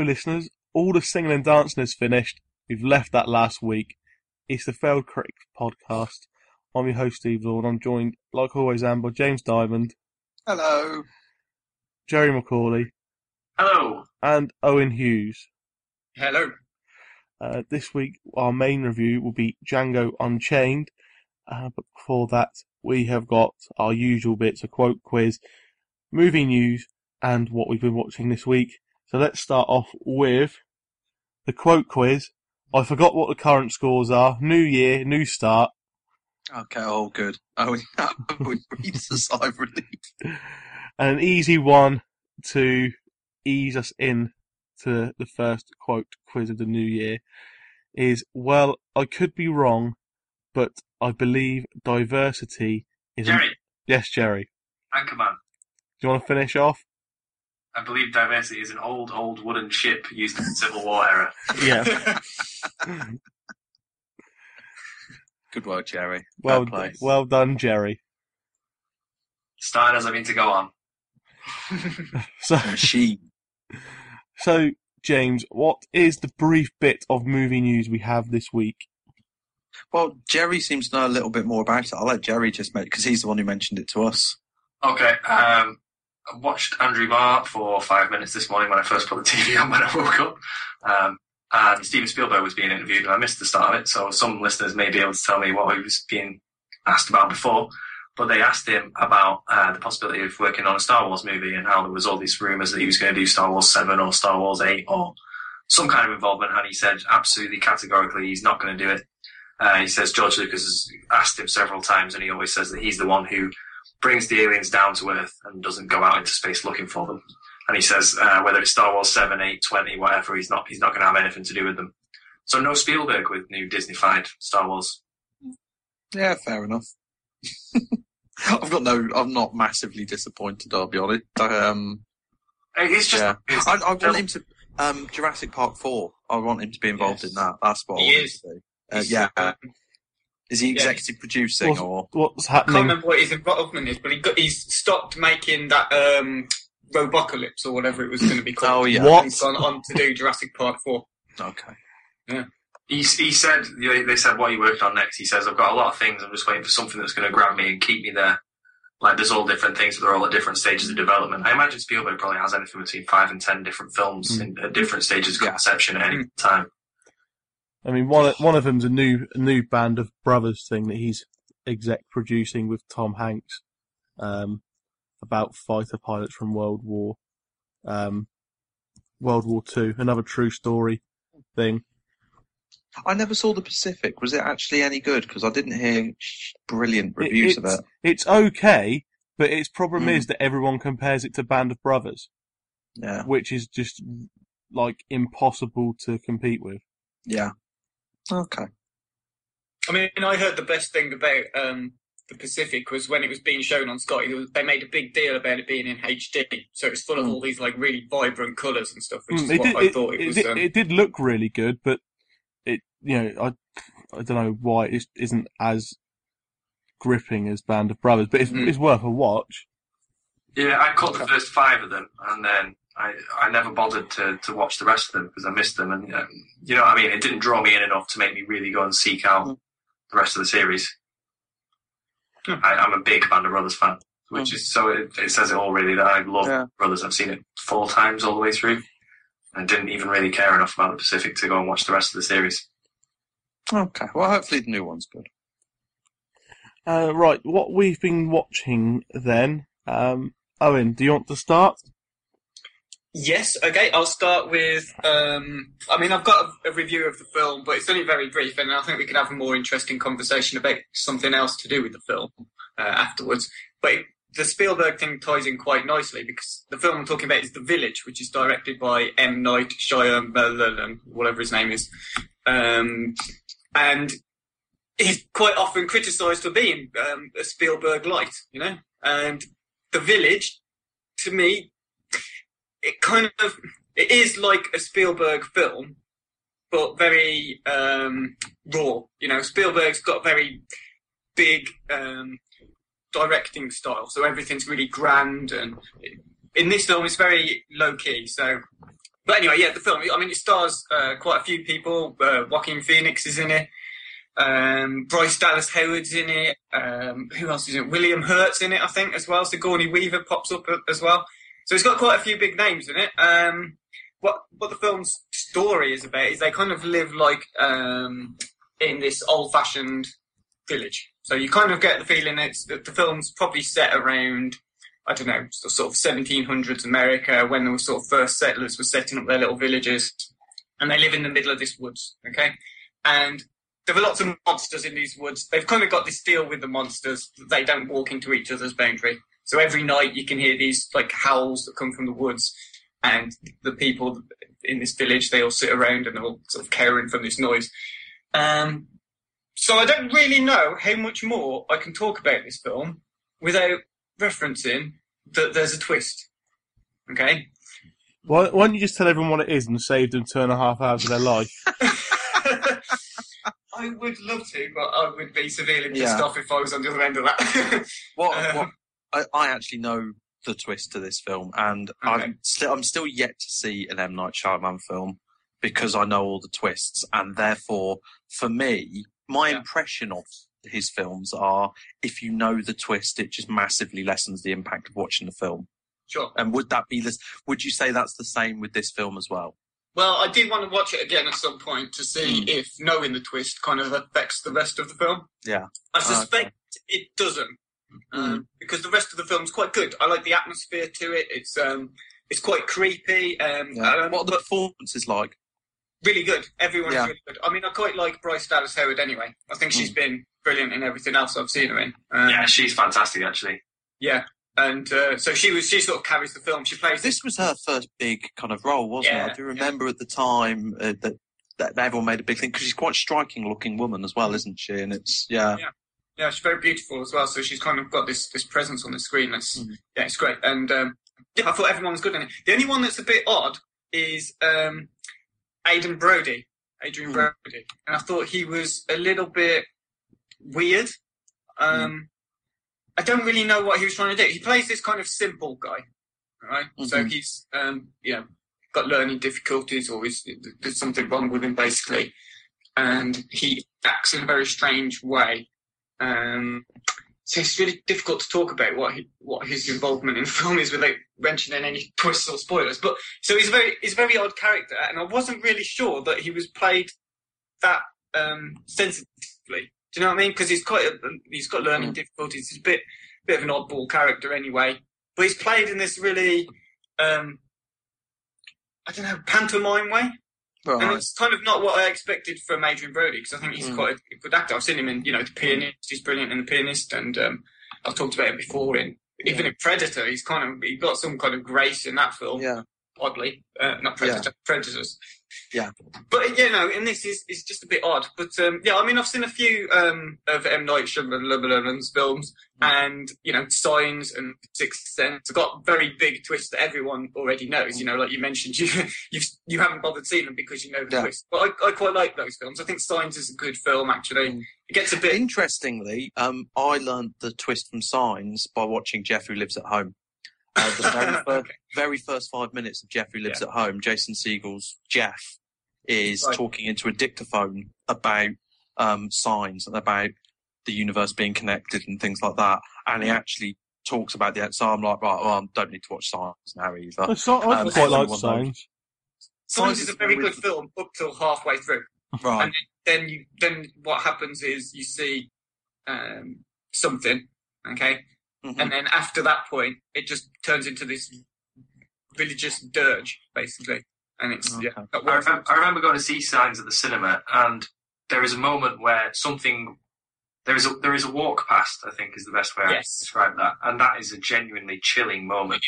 Hello, listeners. All the singing and dancing is finished. We've left that last week. It's the Failed Critics podcast. I'm your host, Steve Lord. I'm joined, like always, Am, by James Diamond, Hello. Jerry McCauley, Hello. and Owen Hughes. Hello. Uh, this week, our main review will be Django Unchained. Uh, but before that, we have got our usual bits, a quote quiz, movie news, and what we've been watching this week. So let's start off with the quote quiz. I forgot what the current scores are. New year, new start. Okay, all good. Oh, we breathes a sigh of relief. And an easy one to ease us in to the first quote quiz of the new year is, well, I could be wrong, but I believe diversity is... an- Jerry, Yes, Jerry. Anchorman. Do you want to finish off? I believe diversity is an old, old wooden ship used in the Civil War era. Yeah. Good work, Jerry. well, Fair well done, Jerry. Starting as I mean to go on. So, Machine. so James, what is the brief bit of movie news we have this week? Well, Jerry seems to know a little bit more about it. I'll let Jerry just make because he's the one who mentioned it to us. Okay, um, I watched Andrew Marr for five minutes this morning when I first put the TV on when I woke up. Um, and Steven Spielberg was being interviewed and I missed the start of it, so some listeners may be able to tell me what he was being asked about before. But they asked him about uh, the possibility of working on a Star Wars movie and how there was all these rumours that he was going to do Star Wars 7 or Star Wars 8 or some kind of involvement. And he said absolutely categorically he's not going to do it. Uh, he says George Lucas has asked him several times and he always says that he's the one who brings the aliens down to Earth and doesn't go out into space looking for them. And he says uh, whether it's Star Wars 7, 8, 20, whatever, he's not he's not going to have anything to do with them. So no Spielberg with new Disneyfied Star Wars. Yeah, fair enough. I've got no. I'm not massively disappointed. I'll be honest. Um, It's just yeah, it's- I, I want him to. Um, Jurassic Park Four. I want him to be involved Yes. in that. That's what I He want him is. to do. Uh, yeah. Is he yeah. executive producing What's, or? what's happening? I can't remember what his involvement is, but he got, he's stopped making that um, Robocalypse or whatever it was going to be Oh called. yeah. What? He's gone on to do Jurassic Park 4. Okay. Yeah. he, he said they they said what he worked on next. He says I've got a lot of things. I'm just waiting for something that's going to grab me and keep me there. Like there's all different things, but they're all at different stages of development. I imagine Spielberg probably has anything between five and ten different films Mm. in at different stages of Yeah. conception at any Mm. time. I mean, one of, one of them's a new a new band of brothers thing that he's exec producing with Tom Hanks, um, about fighter pilots from World War, um, World War Two. Another true story thing. I never saw the Pacific. Was it actually any good? Because I didn't hear brilliant It- reviews of it's, it. it's okay, but its problem Mm. is that everyone compares it to Band of Brothers, Yeah. which is just like impossible to compete with. Yeah. Okay. I mean, I heard the best thing about um, the Pacific was when it was being shown on Sky. Was, they made a big deal about it being in HD, so it's full of Mm. all these like really vibrant colours and stuff, which Mm, is it, what did, I it, thought it it was. did- um, it did look really good, but it you know I I don't know why it isn't as gripping as Band of Brothers, but it's, Mm. it's worth a watch. Yeah, I caught the first five of them, and then I, I never bothered to, to watch the rest of them because I missed them. And um, you know what I mean? It didn't draw me in enough to make me really go and seek out Mm. the rest of the series. Hmm. I, I'm a big Band of Brothers fan, which is so it, it says it all really that I love Yeah. Brothers. I've seen it four times all the way through. and didn't even really care enough about the Pacific to go and watch the rest of the series. Okay. Well, hopefully the new one's good. Uh, right, what we've been watching then. Um, Owen, do you want to start? Yes, okay, I'll start with. Um, I mean, I've got a, a review of the film, but it's only very brief, and I think we could have a more interesting conversation about something else to do with the film uh, afterwards. But it, the Spielberg thing ties in quite nicely because the film I'm talking about is The Village, which is directed by M. Night Shyamalan, whatever his name is. Um, and he's quite often criticised for being um, a Spielberg light, you know? And The Village, to me, it kind of it is like a Spielberg film, but very um, raw. You know, Spielberg's got a very big um, directing style, so everything's really grand. And in this film, it's very low key. So, but anyway, yeah, the film. I mean, it stars uh, quite a few people. Uh, Joaquin Phoenix is in it. Um, Bryce Dallas Howard's in it. Um, who else is in it? William Hurt's in it, I think, as well. So Sigourney Weaver pops up as well. So it's got quite a few big names in it. Um, what what the film's story is about is they kind of live like um, in this old-fashioned village. So you kind of get the feeling it's that the film's probably set around I don't know sort of 1700s America when the sort of first settlers were setting up their little villages, and they live in the middle of this woods. Okay, and there are lots of monsters in these woods. They've kind of got this deal with the monsters they don't walk into each other's boundary. So every night you can hear these like howls that come from the woods, and the people in this village they all sit around and they're all sort of cowering from this noise. Um, so I don't really know how much more I can talk about this film without referencing that there's a twist. Okay. Why, why don't you just tell everyone what it is and save them two and a half hours of their life? I would love to, but I would be severely pissed Yeah. off if I was on the other end of that. What, Um, what I, I actually know the twist to this film, and Okay. I'm still I'm still yet to see an M Night Shyamalan film because I know all the twists, and therefore, for me, my Yeah. impression of his films are if you know the twist, it just massively lessens the impact of watching the film. sure. And would that be this? Would you say that's the same with this film as well? Well, I did want to watch it again at some point to see Hmm. if knowing the twist kind of affects the rest of the film. Yeah. I Ah, suspect it doesn't, um, because the rest of the film's quite good. I like the atmosphere to it. It's um, it's quite creepy. Um, um, what are the but performances like? really good. Everyone's Yeah. really good. I mean, I quite like Bryce Dallas Howard anyway. I think she's been brilliant in everything else I've seen her in. Um, Yeah, she's fantastic actually. yeah. And uh, so she was. She sort of carries the film. She plays This was her first big kind of role, wasn't it? I do remember at the time uh, that that everyone made a big thing because she's quite a striking looking woman as well, isn't she? And it's yeah, Yeah, she's very beautiful as well. So she's kind of got this this presence on the screen. That's Mhm. yeah, it's great. And um, yeah, I thought everyone was good in it. The only one that's a bit odd is um, Aidan Brody, Adrien Mhm. Brody, and I thought he was a little bit weird. Um, I don't really know what he was trying to do. He plays this kind of simple guy, right? So Mhm. he's um, you know got learning difficulties or he's, there's something wrong with him basically, and he acts in a very strange way. Um, so it's really difficult to talk about what he, what his involvement in the film is without mentioning any twists or spoilers. But so he's a very he's a very odd character, and I wasn't really sure that he was played that um, sensitively. Do you know what I mean? Because he's quite a, he's got learning Mm. difficulties. He's a bit bit of an oddball character anyway, but he's played in this really um, I don't know pantomime way. And it's kind of not what I expected from Adrien Brody because I think he's Mm. quite a good actor. I've seen him in, you know, The Pianist. He's brilliant in The Pianist, and um, I've talked about him before. In even in Predator, he's kind of he got some kind of grace in that film. Yeah, Oddly, uh, not Predator, Predators. Yeah. but you know, and this is is just a bit odd. But um, yeah, I mean, I've seen a few um, of M Night Shyamalan's films, and you know, Signs and Sixth Sense. have got very big twists that everyone already knows. You know, like you mentioned, you you you haven't bothered seeing them because you know the Yeah. twist. But I, I quite like those films. I think Signs is a good film. Actually, Mm. it gets a bit. Interestingly, um, I learned the twist from Signs by watching Jeff Who Lives at Home. Uh, the very, first, Okay. very first five minutes of Jeff Who Lives at Home, Jason Segel's Jeff is Right. talking into a dictaphone about um, signs and about the universe being connected and things like that. And he actually talks about the. So I'm like, right, well, I don't need to watch Signs now either. I, saw, I Um, quite like everyone knows. signs. Signs is a very good film up till halfway through, Right. and then you then what happens is you see um, something, okay, Mhm. and then after that point, it just turns into this religious dirge, basically, and it's yeah. Okay. that I works. remember, I remember going to see Signs at the cinema, and there is a moment where something there is a there is a walk past. I think is the best way I Yes. to describe that, and that is a genuinely chilling moment.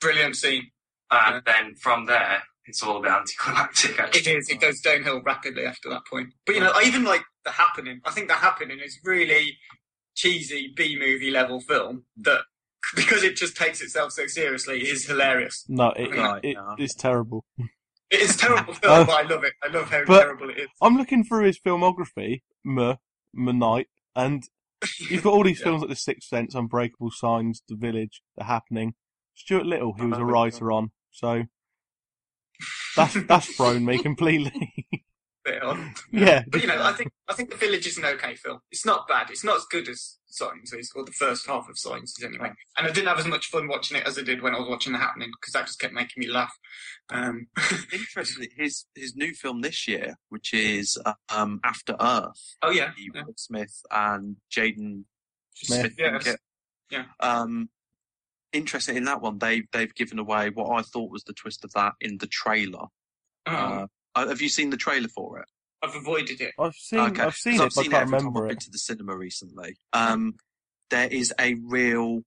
Brilliant scene. And then from there, it's all a bit anticlimactic. It Actually, is. It goes downhill rapidly after that point. But you know, I even like the happening. I think the happening is really cheesy B movie level film that because it just takes itself so seriously is hilarious. No, it, Right, it, no. it's terrible. It is a terrible film, Oh. but uh, I love it. I love how terrible it is. I'm looking through his filmography, M, M Night, and you've got all these Yeah. films like The Sixth Sense, Unbreakable Signs, The Village, The Happening. Stuart Little, he was a writer on, so that's that's thrown me completely. Bit odd. yeah, But you know, I think I think The Village is an okay film. It's not bad. It's not as good as Signs is, or the first half of Signs is anyway. And I didn't have as much fun watching it as I did when I was watching The Happening because that just kept making me laugh. Um, Interestingly, his his new film this year, which is um, After Earth, oh yeah, yeah. Will Smith and Jaden Smith. Yes. Yeah. Um, interesting in that one, they they've given away what I thought was the twist of that in the trailer. Um, Uh, uh, have you seen the trailer for it? I've avoided it. I've seen Okay, I've seen it, but I can't every time remember I've it. been to the cinema recently. Um, there is a real.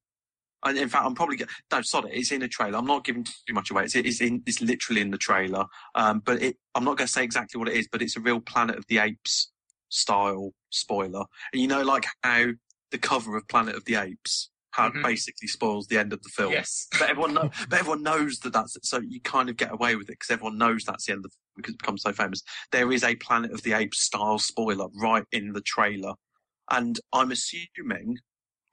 And in fact, I'm probably go- no, sorry, it's in a trailer. I'm not giving too much away. It's it's in it's literally in the trailer. Um, but it I'm not going to say exactly what it is, but it's a real Planet of the Apes style spoiler. And you know, like how the cover of Planet of the Apes how it Mhm. basically spoils the end of the film. Yes. But everyone, know, but everyone knows that that's so you kind of get away with it because everyone knows that's the end of because it becomes so famous. There is a Planet of the Apes style spoiler right in the trailer, and I'm assuming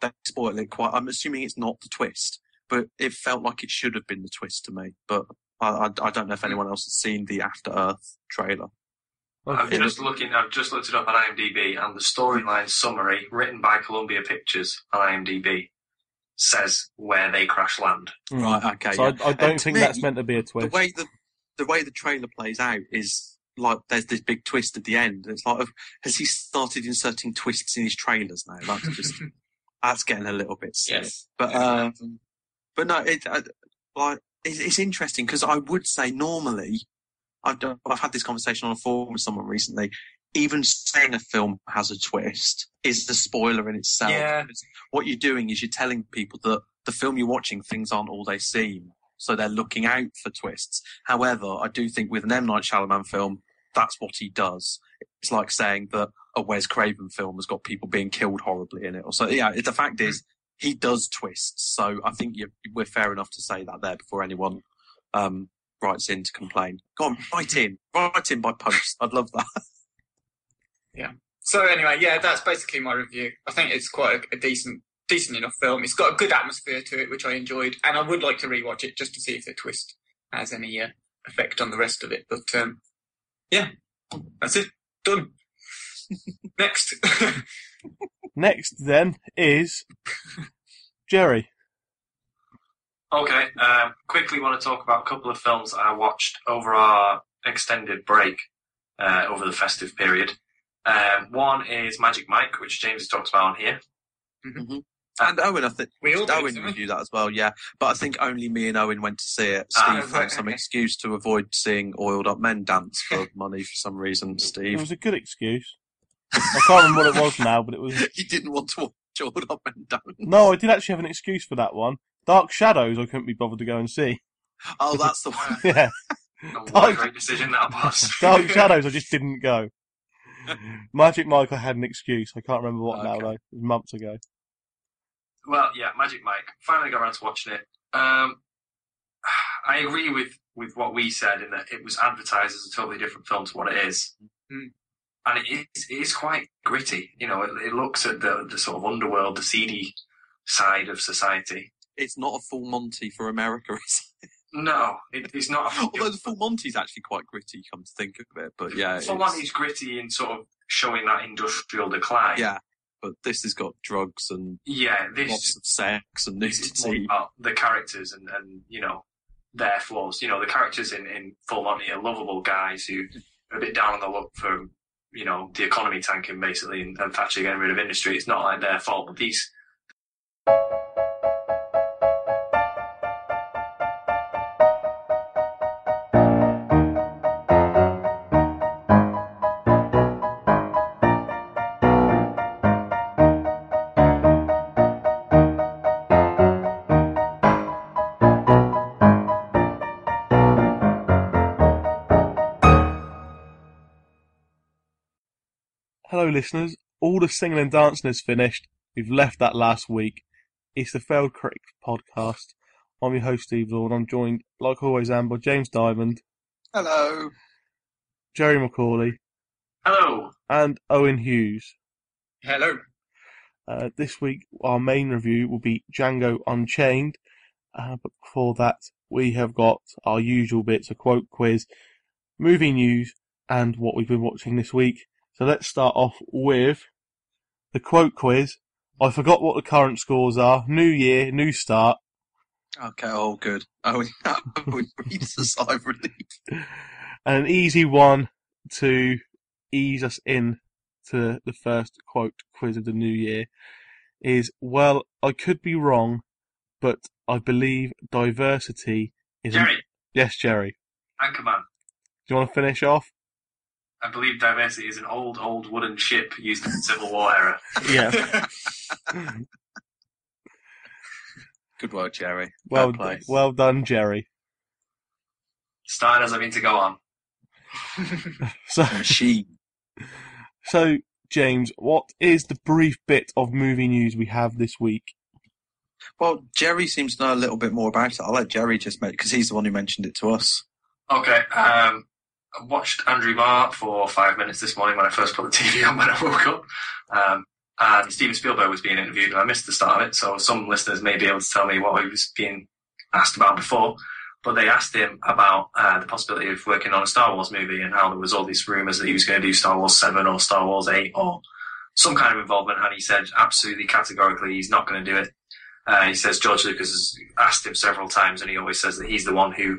they spoil it quite. I'm assuming it's not the twist, but it felt like it should have been the twist to me. But I, I, I don't know if anyone else has seen the After Earth trailer. I'm just looking. I've just looked it up on IMDb, and the storyline summary written by Columbia Pictures on IMDb says where they crash land. Mm. Right? Okay. So yeah. I, I don't And think me, that's meant to be a twist. the twist. way the the way the trailer plays out is like there's this big twist at the end. It's like has he started inserting twists in his trailers now? That's just that's getting a little bit silly. Yes. But um, but no, it uh, like it's, it's interesting because I would say normally I've done, I've had this conversation on a forum with someone recently. Even saying a film has a twist is the spoiler in itself. Yeah. What you're doing is you're telling people that the film you're watching things aren't all they seem, so they're looking out for twists. However, I do think with an M Night Shyamalan film, that's what he does. It's like saying that a Wes Craven film has got people being killed horribly in it. Or so yeah, the fact is he does twists. So I think we're fair enough to say that there before anyone um, writes in to complain. Go on, write in, write in by post. I'd love that. So anyway, yeah, that's basically my review. I think it's quite a, a decent, decent enough film. It's got a good atmosphere to it, which I enjoyed, and I would like to rewatch it just to see if the twist has any uh, effect on the rest of it. But um, yeah, that's it. Done. Next. Next, then, is Jerry. Okay, um, quickly want to talk about a couple of films I watched over our extended break uh, over the festive period. Um, one is Magic Mike, which James has talked about on here. And Owen, I think we all Owen didn't reviewed that as well. Yeah, but I think only me and Owen went to see it. Ah, Steve right, found some okay. excuse to avoid seeing oiled up men dance for money for some reason. Steve, it was a good excuse. I can't remember what it was now, but it was. he didn't want to watch oiled up men dance. No, I did actually have an excuse for that one. Dark Shadows, I couldn't be bothered to go and see. Oh, that's the one. Yeah, And what a great decision that was. Dark Shadows, I just didn't go. Magic Mike, I had an excuse. I can't remember what now though. It was months ago. Well, yeah, Magic Mike. Finally got around to watching it. Um, I agree with, with what we said in that it was advertised as a totally different film to what it is. Mm. And it is, it is quite gritty. You know, it, it looks at the, the sort of underworld, the seedy side of society. It's not a full Monty for America. Is it? No, it, it's not. Although the full Monty's actually quite gritty, come to think of it. But yeah, one, it's gritty in sort of showing that industrial decline. yeah. But this has got drugs and Yeah, lots of sex and this is more about the characters and, and, you know, their flaws. You know, the characters in, in Full Monty are lovable guys who are a bit down on the luck for, you know, the economy tanking basically and, and Thatcher getting rid of industry. It's not like their fault, but these. Hello, listeners. All the singing and dancing is finished. We've left that last week. It's the Failed Critics podcast. I'm your host, Steve Lord. I'm joined, like always, am by James Diamond, Hello. Jerry McCauley, Hello! and Owen Hughes. Hello. Uh, this week, our main review will be Django Unchained. Uh, but before that, we have got our usual bits, a quote quiz, movie news, and what we've been watching this week. So let's start off with the quote quiz. I forgot what the current scores are. New year, new start. Okay, all good. I would, Oh, we breathe a sigh of relief. And an easy one to ease us in to the first quote quiz of the new year is, well, I could be wrong, but I believe diversity is... an- Jerry, Yes, Jerry. Anchorman. Do you want to finish off? I believe diversity is an old, old wooden ship used in the Civil War era. Yeah. Good work, Jerry. well, Well played. well done, Jerry. Started as I mean to go on. So, Machine. so James, what is the brief bit of movie news we have this week? Well, Jerry seems to know a little bit more about it. I'll let Jerry just make because he's the one who mentioned it to us. Okay, um, I watched Andrew Marr for five minutes this morning when I first put the TV on when I woke up. Um, and Steven Spielberg was being interviewed, and I missed the start of it. So some listeners may be able to tell me what he was being asked about before. But they asked him about uh, the possibility of working on a Star Wars movie and how there was all these rumors that he was going to do Star Wars Seven or Star Wars Eight or some kind of involvement. And he said absolutely categorically he's not going to do it. Uh, he says George Lucas has asked him several times, and he always says that he's the one who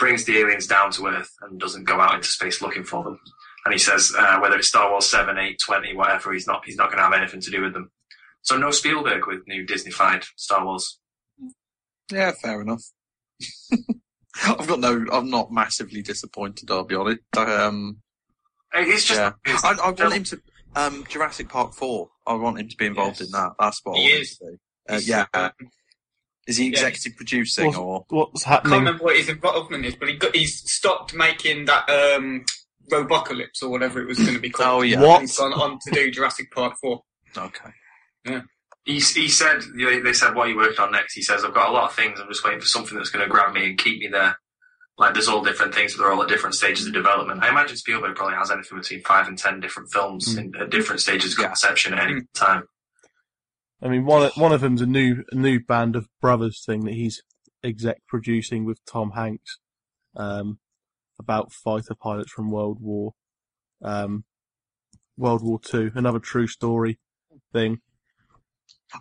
brings the aliens down to Earth and doesn't go out into space looking for them. And he says uh, whether it's Star Wars 7, 8, 20, whatever, he's not he's not going to have anything to do with them. So no Spielberg with new Disney-fied Star Wars. Yeah, fair enough. I've got no. I'm not massively disappointed. I'll be honest. Um, It's just yeah, it's- I, I want him to. Um, Jurassic Park Four. I want him to be involved Yes. in that. That's what I He want him to do. Uh, yeah. um, Is he yeah. executive producing What's, or? what's happening? I can't remember what his involvement is, but he got, he's stopped making that um, Robocalypse or whatever it was going to be called. Oh yeah. What? He's gone on to do Jurassic Park 4. Okay. Yeah. he, he said they they said what are you working on next. He says I've got a lot of things. I'm just waiting for something that's going to grab me and keep me there. Like there's all different things, but they're all at different stages of development. I imagine Spielberg probably has anything between five and ten different films in, at different stages of Yeah. conception at any Mm. time. I mean, one of, one of them's a new a new band of brothers thing that he's exec producing with Tom Hanks, um, about fighter pilots from World War, um, World War Two. Another true story thing.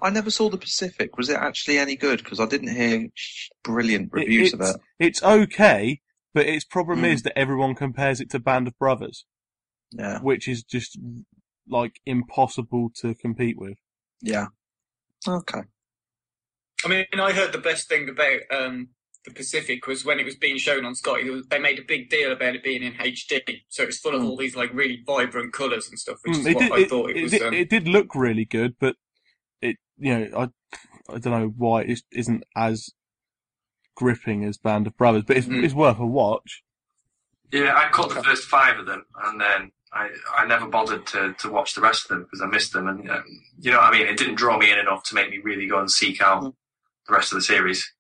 I never saw the Pacific. Was it actually any good? Because I didn't hear brilliant It- reviews of it's, it. It's okay, but its problem Hmm. is that everyone compares it to Band of Brothers, Yeah. which is just like impossible to compete with. Yeah. Okay. I mean, I heard the best thing about um, the Pacific was when it was being shown on Sky. was- They made a big deal about it being in HD, so it's full of Mm. all these like really vibrant colours and stuff, which Mm, is it, what did, I it, thought it, it was. did- um, it did look really good, but it, you know, I, I don't know why it isn't as gripping as Band of Brothers, but it's, Mm. it's worth a watch. Yeah, I caught the first five of them, and then I, I never bothered to, to watch the rest of them because I missed them. And um, you know what I mean? It didn't draw me in enough to make me really go and seek out Mm. the rest of the series.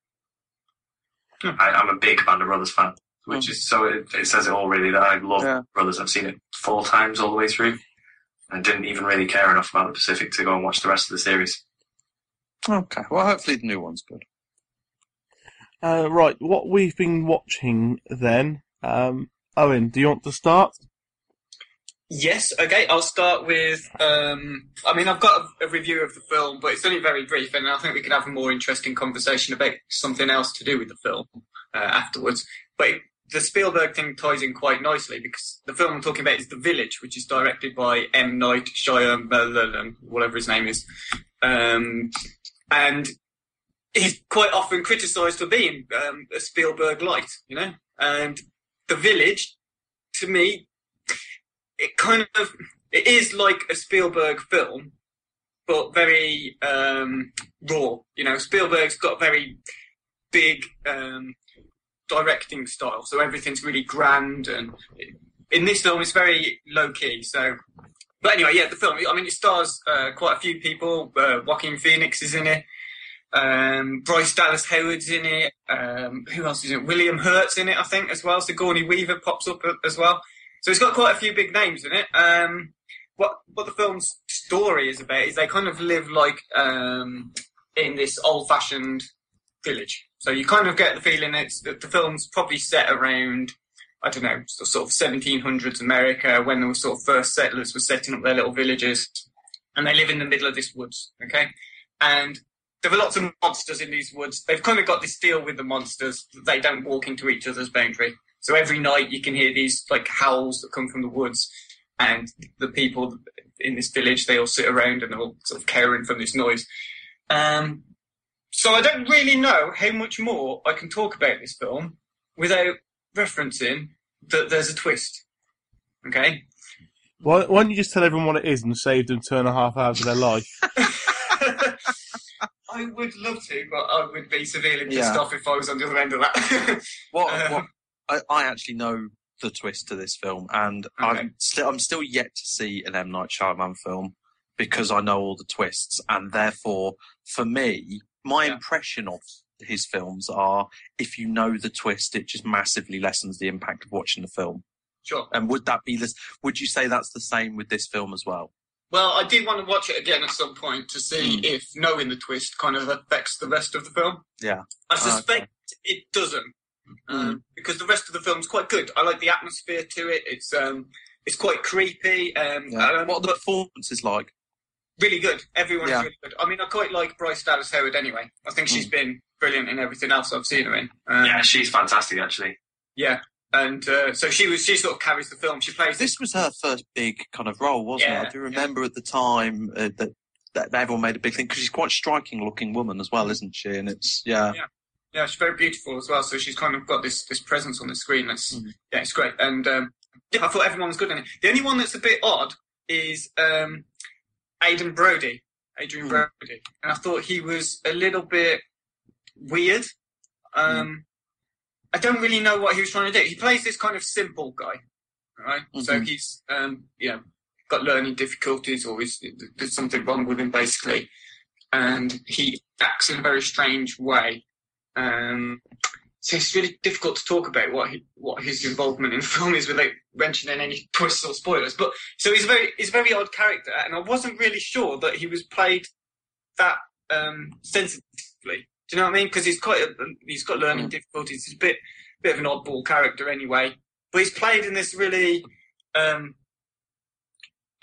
Hmm. I, I'm a big Band of Brothers fan, which is so it, it says it all really that I love Yeah. Brothers. I've seen it four times all the way through, and didn't even really care enough about the Pacific to go and watch the rest of the series. Okay. Well, hopefully the new one's good. Uh, right, what we've been watching then, um, Owen, do you want to start? Yes, okay, I'll start with. Um, I mean, I've got a, a review of the film, but it's only very brief, and I think we could have a more interesting conversation about something else to do with the film. uh, afterwards. But it, the Spielberg thing ties in quite nicely because the film I'm talking about is The Village, which is directed by M. Night Shyamalan, whatever his name is. Um, and he's quite often criticised for being um, a Spielberg light, you know? And The Village, to me, it kind of, it is like a Spielberg film, but very um, raw. You know, Spielberg's got very big um, directing style, so everything's really grand. And in this film, it's very low key. So, but anyway, yeah, the film. I mean, it stars uh, quite a few people. Uh, Joaquin Phoenix is in it. Um, Bryce Dallas Howard's in it. Um, who else is in it? William Hurt's in it, I think, as well. So Sigourney Weaver pops up as well. So it's got quite a few big names in it. Um, what what the film's story is about is they kind of live like um, in this old fashioned village. So you kind of get the feeling it's that the film's probably set around I don't know sort of 1700s America when the sort of first settlers were setting up their little villages, and they live in the middle of this woods. Okay, and there are lots of monsters in these woods. They've kind of got this deal with the monsters they don't walk into each other's boundary. So every night you can hear these like howls that come from the woods, and the people in this village they all sit around and they're all sort of caring from this noise. Um, so I don't really know how much more I can talk about this film without referencing that there's a twist. Okay. Why, why don't you just tell everyone what it is and save them two and a half hours of their life? I would love to, but I would be severely pissed Yeah. off if I was on the other end of that. What, Um, what I, I actually know the twist to this film, and Okay. I'm still I'm still yet to see an M Night Shyamalan film because I know all the twists, and therefore, for me, my Yeah. impression of his films are if you know the twist, it just massively lessens the impact of watching the film. sure. And would that be this? Would you say that's the same with this film as well? Well, I did want to watch it again at some point to see Hmm. if knowing the twist kind of affects the rest of the film. Yeah. I Okay. suspect it doesn't, um, because the rest of the film's quite good. I like the atmosphere to it. It's um, it's quite creepy. Um, um, what are the but performances like? really good. Everyone's Yeah. really good. I mean, I quite like Bryce Dallas Howard anyway. I think she's been brilliant in everything else I've seen her in. Um, Yeah, she's fantastic actually. yeah. And uh, so she was. She sort of carries the film. She plays This was her first big kind of role, wasn't it? I do remember at the time uh, that that everyone made a big thing because she's quite a striking looking woman as well, isn't she? And it's yeah, Yeah. Yeah, she's very beautiful as well. So she's kind of got this this presence on the screen. That's Mm. yeah, it's great. And um, yeah, I thought everyone was good in it. The only one that's a bit odd is um, Aidan Brody, Adrien Mm. Brody, and I thought he was a little bit weird. Um, I don't really know what he was trying to do. He plays this kind of simple guy, right? So Mhm. he's um, you know got learning difficulties or is there's something wrong with him basically, and he acts in a very strange way. Um, so it's really difficult to talk about what he, what his involvement in the film is without mentioning any twists or spoilers. But so he's a very he's a very odd character, and I wasn't really sure that he was played that um, sensitively. Do you know what I mean? Because he's quite a, he's got learning Mm. difficulties. He's a bit bit of an oddball character anyway, but he's played in this really um,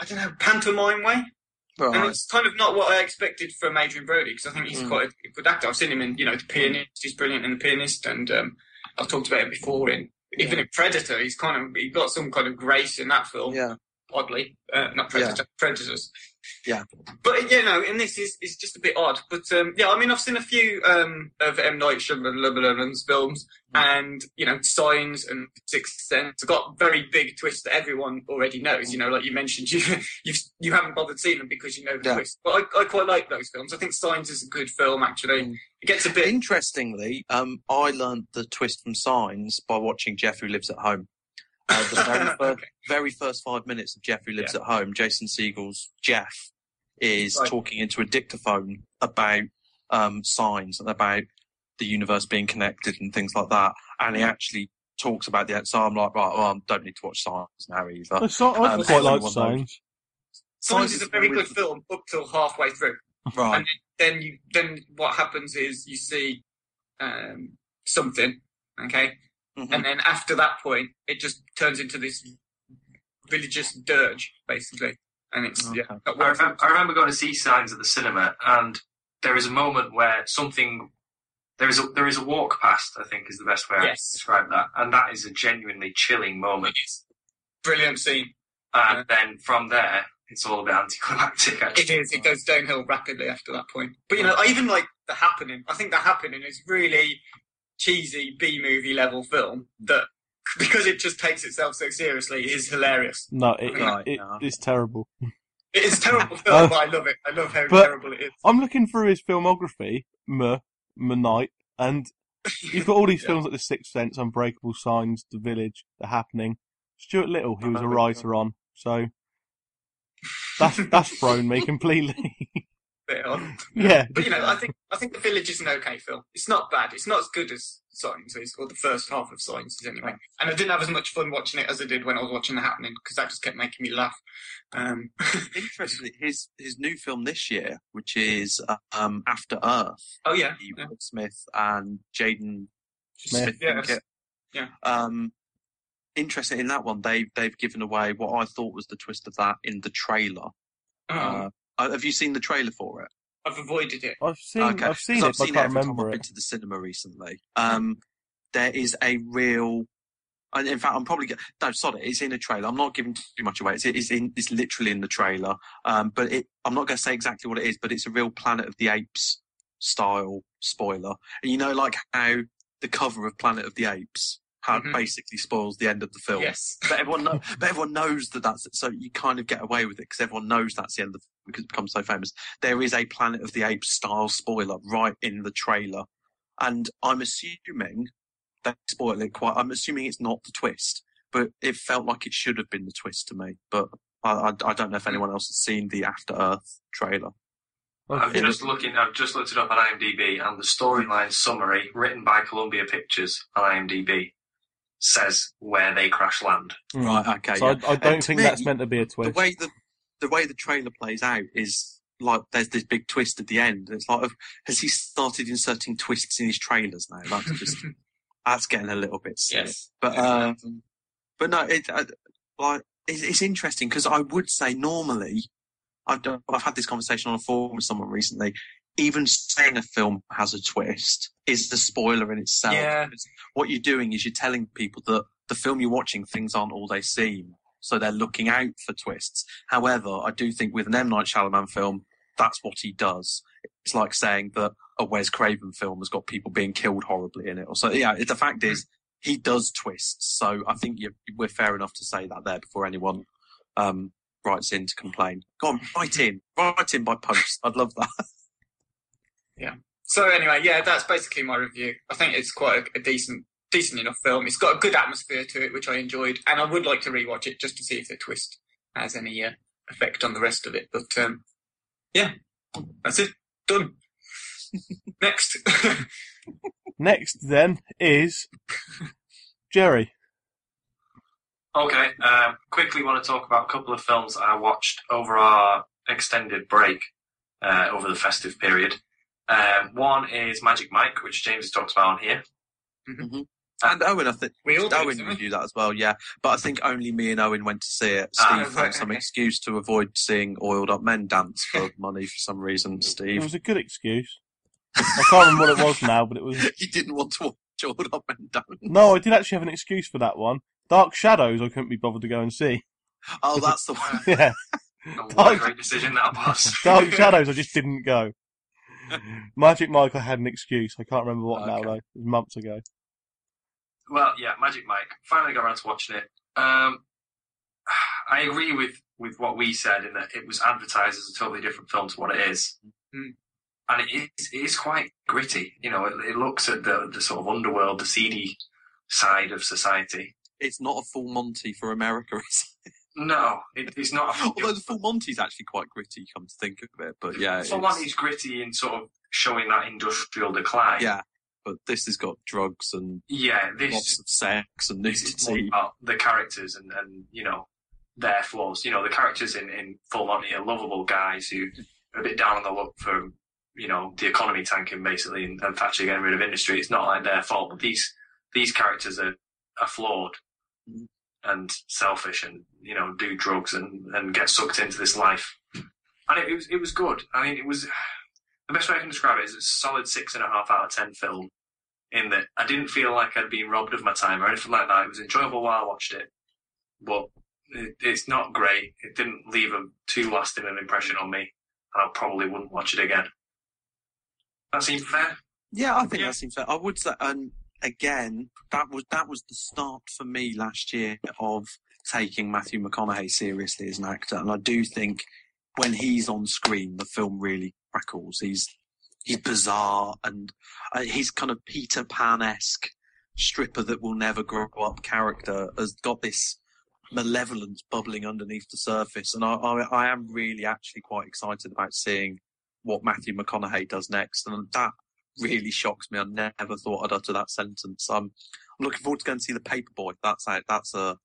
I don't know pantomime way. And it's kind of not what I expected from Adrien Brody because I think he's Mm. quite a good actor. I've seen him in, you know, The Pianist. He's brilliant in The Pianist, and um, I've talked about it before. In even in Predator, he's kind of he got some kind of grace in that film. Yeah, Oddly, uh, not Predator, Predators. Yeah. but you know, and this is is just a bit odd. But um, yeah, I mean, I've seen a few um, of M Night Shyamalan's films, Mm. and you know, Signs and Sixth Sense. Have got very big twists that everyone already knows. You know, like you mentioned, you you've, you haven't bothered seeing them because you know the Yeah. twist. But I, I quite like those films. I think Signs is a good film. Actually, Mm. it gets a bit. Interestingly, um, I learned the twist from Signs by watching Jeff Who Lives at Home. Uh, the very, first, Okay. very first five minutes of Jeff Who Lives at Home, Jason Segel's Jeff is Right. talking into a dictaphone about um, signs and about the universe being connected and things like that. And he actually talks about the. So I'm like, right, well, I don't need to watch Signs now either. I, saw, I Um, quite like everyone Signs. Signs Signs is a very good film up till halfway through. Right. and then you then what happens is you see um, something, okay, Mhm. and then after that point, it just turns into this religious dirge, basically, and it's yeah. Okay. that I works. remember, I remember going to see Signs at the cinema, and there is a moment where something there is a there is a walk past. I think is the best way Yes. to describe that, and that is a genuinely chilling moment. Brilliant scene. And then from there, it's all a bit anticlimactic. It Actually. is. It goes downhill rapidly after that point. But you know, I even like the happening. I think the happening is really cheesy B movie level film that because it just takes itself so seriously is hilarious. No, it, Right, it, no. it's terrible. It is a terrible film, Uh, but I love it. I love how terrible it is. I'm looking through his filmography, M, M Night, and you've got all these Yeah. films like The Sixth Sense, Unbreakable Signs, The Village, The Happening. Stuart Little, he was a writer on, so that's that's thrown me completely. Bit odd. yeah, But you know, I think I think The Village is an okay film. It's not bad. It's not as good as Signs is, or the first half of Signs is anyway. And I didn't have as much fun watching it as I did when I was watching The Happening because that just kept making me laugh. Um, Interestingly, his his new film this year, which is uh, um, After Earth, oh yeah, yeah. Will Smith and Jaden Smith. Smith. Yes. Yeah. Um, interesting in that one, they they've given away what I thought was the twist of that in the trailer. Um, Uh, uh, have you seen the trailer for it? I've avoided it. I've seen Okay, I've seen it, but I can't every time remember I've been to the cinema recently. Um, there is a real. And in fact, I'm probably go- no, sorry, it's in a trailer. I'm not giving too much away. It's it's in it's literally in the trailer. Um, but it, I'm not going to say exactly what it is, but it's a real Planet of the Apes style spoiler. And you know, like how the cover of Planet of the Apes how it Mhm. basically spoils the end of the film. Yes. But everyone, know, but everyone knows that that's so you kind of get away with it because everyone knows that's the end of the because it becomes so famous. There is a Planet of the Apes style spoiler right in the trailer, and I'm assuming they spoil it quite. I'm assuming it's not the twist, but it felt like it should have been the twist to me. But I, I, I don't know if anyone else has seen the After Earth trailer. I'm just looking. I've just looked it up on IMDb, and the storyline summary written by Columbia Pictures on IMDb says where they crash land. Right? Okay. So yeah. I, I don't And to think that's meant to be a the twist. way the the way the trailer plays out is like there's this big twist at the end. It's like has he started inserting twists in his trailers now? That's just that's getting a little bit silly. yes. But um, but no, it uh, like it's, it's interesting because I would say normally I've done, I've had this conversation on a forum with someone recently. Even saying a film has a twist is the spoiler in itself. Yeah. What you're doing is you're telling people that the film you're watching things aren't all they seem, so they're looking out for twists. However, I do think with an M Night Shyamalan film, that's what he does. It's like saying that a Wes Craven film has got people being killed horribly in it. Or so yeah, the fact is he does twists. So I think you we're fair enough to say that there before anyone um, writes in to complain. Go on, write in, write in by post. I'd love that. Yeah. So anyway, yeah, that's basically my review. I think it's quite a, a decent, decent enough film. It's got a good atmosphere to it, which I enjoyed, and I would like to rewatch it just to see if the twist has any uh, effect on the rest of it. But um, yeah, that's it. Done. Next. Next then is Jerry. Okay, um, quickly want to talk about a couple of films I watched over our extended break uh, over the festive period. Um, one is Magic Mike, which James has talked about on here. And Owen, I think we all do, Owen don't reviewed that as well. Yeah, but I think only me and Owen went to see it. Ah, Steve right, found some okay. excuse to avoid seeing oiled up men dance for money for some reason. Steve, it was a good excuse. I can't remember what it was now, but it was. he didn't want to watch oiled up men dance. No, I did actually have an excuse for that one. Dark Shadows, I couldn't be bothered to go and see. Oh, that's the one. Yeah, Oh, what a Dark- great decision that was. Dark Shadows, I just didn't go. Magic Mike, I had an excuse. I can't remember what now though. It was months ago. Well, yeah, Magic Mike. Finally got around to watching it. Um, I agree with, with what we said in that it was advertised as a totally different film to what it is. Mm. And it is, it is quite gritty. You know, it, it looks at the, the sort of underworld, the seedy side of society. It's not a full Monty for America. Is it? No, it, it's not. A, Although the full Monty's actually quite gritty, come to think of it. But yeah, it's- one, gritty in sort of showing that industrial decline. yeah. But this has got drugs and Yeah, this lots of sex and this is more nudity. about the characters and, and you know their flaws. You know, the characters in, in Full Monty are lovable guys who are a bit down on the luck for you know the economy tanking basically and, and Thatcher getting rid of industry. It's not like their fault, but these these characters are, are flawed Mhm. and selfish and you know do drugs and, and get sucked into this life. And it, it was it was good. I mean, it was the best way I can describe it is it's a solid six and a half out of ten film. In that I didn't feel like I'd been robbed of my time or anything like that. It was enjoyable while I watched it, but it, it's not great. It didn't leave a too lasting an impression on me, and I probably wouldn't watch it again. That seems fair. Yeah, I think Yeah. that seems fair. I would say, and again, that was that was the start for me last year of taking Matthew McConaughey seriously as an actor, and I do think when he's on screen, the film really He's he's bizarre, and uh, he's kind of Peter Pan esque stripper that will never grow up character has got this malevolence bubbling underneath the surface, and I, I, I am really actually quite excited about seeing what Matthew McConaughey does next, and that really shocks me. I never thought I'd utter that sentence. I'm, I'm looking forward to going to see the Paperboy. That's out. That's a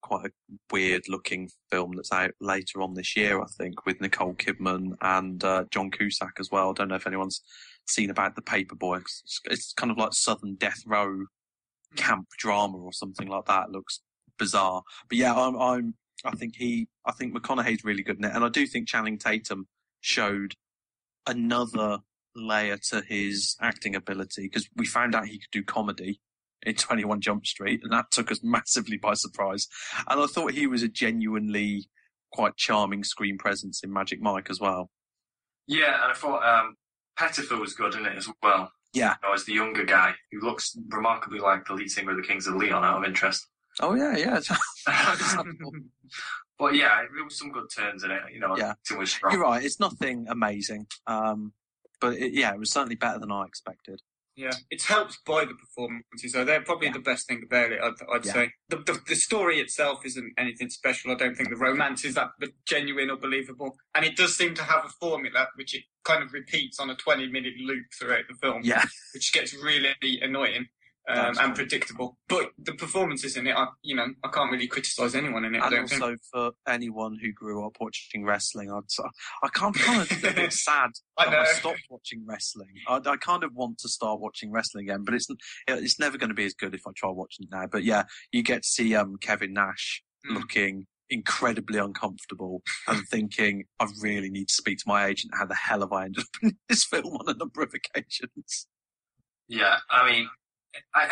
quite a weird looking film that's out later on this year, I think, with Nicole Kidman and uh, John Cusack as well. I don't know if anyone's seen about the Paperboy. It's, it's kind of like Southern Death Row camp drama or something like that. It looks bizarre, but yeah, I'm, I'm. I think he. I think McConaughey's really good in it, and I do think Channing Tatum showed another layer to his acting ability because we found out he could do comedy in 21 Jump Street and that took us massively by surprise. And I thought he was a genuinely quite charming screen presence in Magic Mike as well. Yeah, and I thought um, Pettyfer was good in it as well. Yeah. You know, as the younger guy who looks remarkably like the lead singer of the Kings of Leon out of interest. Oh yeah, yeah. but yeah, there was some good turns in it. You know, Yeah. acting was strong. You're right. It's nothing amazing. Um, but it, yeah, it was certainly better than I expected. Yeah, it's helped by the performances, so They're probably Yeah. the best thing about it, I'd, I'd Yeah. say. The, the, the story itself isn't anything special. I don't think the romance is that genuine or believable. And it does seem to have a formula which it kind of repeats on a 20 minute loop throughout the film, Yeah. which gets really annoying. Um, and predictable, but the performances in it, I, you know, I can't really criticise anyone in it. I And don't think. also for anyone who grew up watching wrestling, I'd, s- I kind of, kind of a bit sad I that know. I stopped watching wrestling. I, I kind of want to start watching wrestling again, but it's it's never going to be as good if I try watching it now. But yeah, you get to see um, Kevin Nash Mm. looking incredibly uncomfortable and thinking, I really need to speak to my agent. How the hell have I ended up in this film on a number of occasions? Yeah, I mean, I,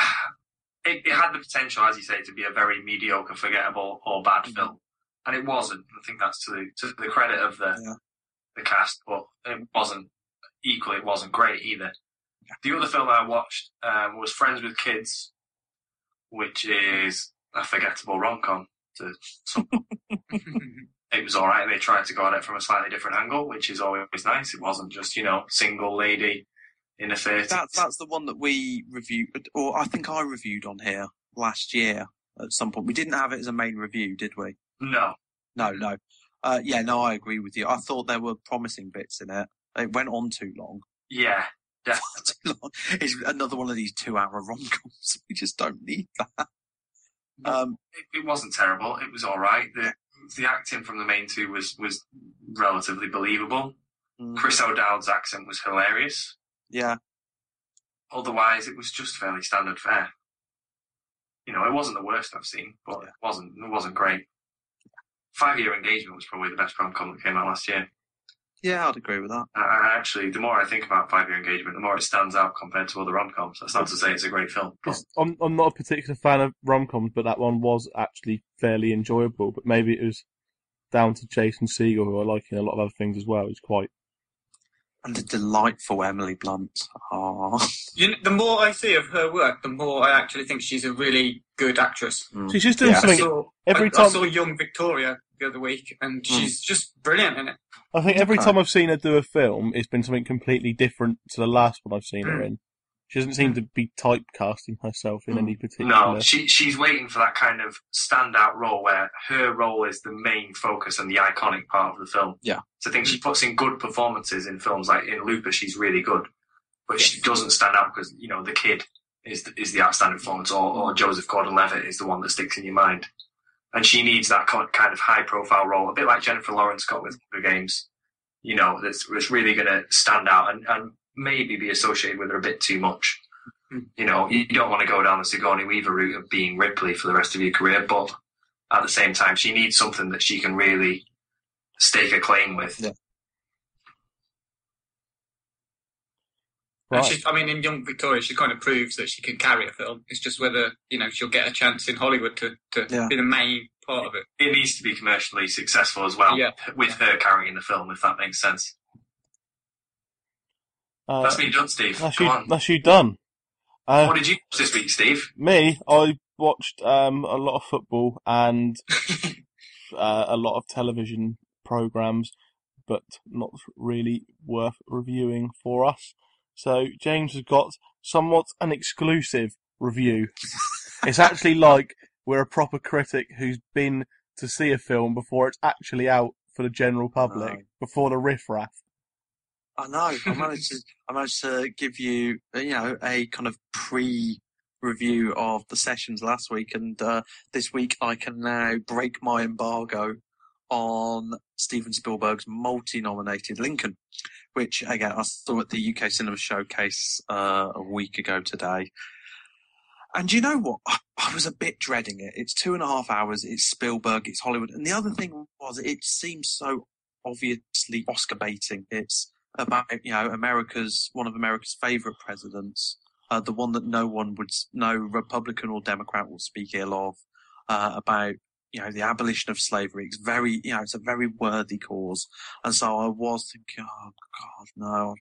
it, it had the potential, as you say, to be a very mediocre, forgettable, or bad Mhm. film, and it wasn't. I think that's to the, to the credit of the Yeah. the cast, but it wasn't equally. It wasn't great either. The other film I watched um, was Friends with Kids, which is a forgettable rom com. To it was all right. They tried to go at it from a slightly different angle, which is always nice. It wasn't just you know single lady in a thirties. That's that's the one that we reviewed, or I think I reviewed on here last year at some point. We didn't have it as a main review, did we? no, No, no. Uh, yeah, no, I agree with you. I thought there were promising bits in it. It went on too long. yeah, definitely. Too long. It's another one of these two-hour rom-coms. We just don't need that. Um, it, it wasn't terrible. It was all right. The the acting from the main two was was relatively believable. mm, Chris O'Dowd's accent was hilarious. Yeah, Otherwise, it was just fairly standard fare. You know, it wasn't the worst I've seen, but Yeah. it wasn't it wasn't great. Five Year Engagement was probably the best rom com that came out last year. yeah, I'd agree with that. I, I actually, the more I think about Five Year Engagement, the more it stands out compared to other rom coms. That's not to say it's a great film. but- I'm, I'm not a particular fan of rom coms, but that one was actually fairly enjoyable. But maybe it was down to Jason Segel, who I like in a lot of other things as well. It's quite. And the delightful Emily Blunt. Ah, You know, the more I see of her work, the more I actually think she's a really good actress. She's just doing Yeah. I something. saw, every I, time- I saw Young Victoria the other week, and she's just brilliant in it. I think every Okay. time I've seen her do a film, it's been something completely different to the last one I've seen her in. She doesn't seem to be typecasting herself in any hmm. particular. No, she she's waiting for that kind of standout role where her role is the main focus and the iconic part of the film. Yeah. So I think she hmm. puts in good performances in films like in Looper, she's really good, but she doesn't stand out because you know the kid is the, is the outstanding performance, or, or Joseph Gordon-Levitt is the one that sticks in your mind, and she needs that kind kind of high-profile role, a bit like Jennifer Lawrence got with Hunger Games. You know, that's, that's really going to stand out and, and maybe be associated with her a bit too much. Hmm. You know, you don't want to go down the Sigourney Weaver route of being Ripley for the rest of your career, but at the same time, she needs something that she can really stake a claim with. Yeah. Right. she, I mean, in Young Victoria, she kind of proves that she can carry a film. It's just whether you know she'll get a chance in Hollywood to, to Yeah. be the main part of it. It needs to be commercially successful as well, Yeah. with her carrying the film, if that makes sense. Uh, That's me done, Steve. that's Go you. on. That's you done. Uh, What did you watch this week, Steve? me, I watched um, a lot of football and uh, a lot of television programs, but not really worth reviewing for us. So James has got somewhat an exclusive review. it's actually like we're a proper critic who's been to see a film before it's actually out for the general public, before the riffraff. I know. I managed to. I managed to give you, uh, you know, a kind of pre-review of the sessions last week, and uh, this week I can now break my embargo on Steven Spielberg's multi-nominated Lincoln, which again I saw at the UK Cinema Showcase uh, a week ago today. And you know what? I, I was a bit dreading it. It's two and a half hours. It's Spielberg. It's Hollywood. And the other thing was, it seems so obviously Oscar baiting. It's about you know America's one of America's favorite presidents, uh, the one that no one would, no Republican or Democrat will speak ill of, uh, about you know the abolition of slavery. It's very you know it's a very worthy cause, and so I was thinking, oh God, no,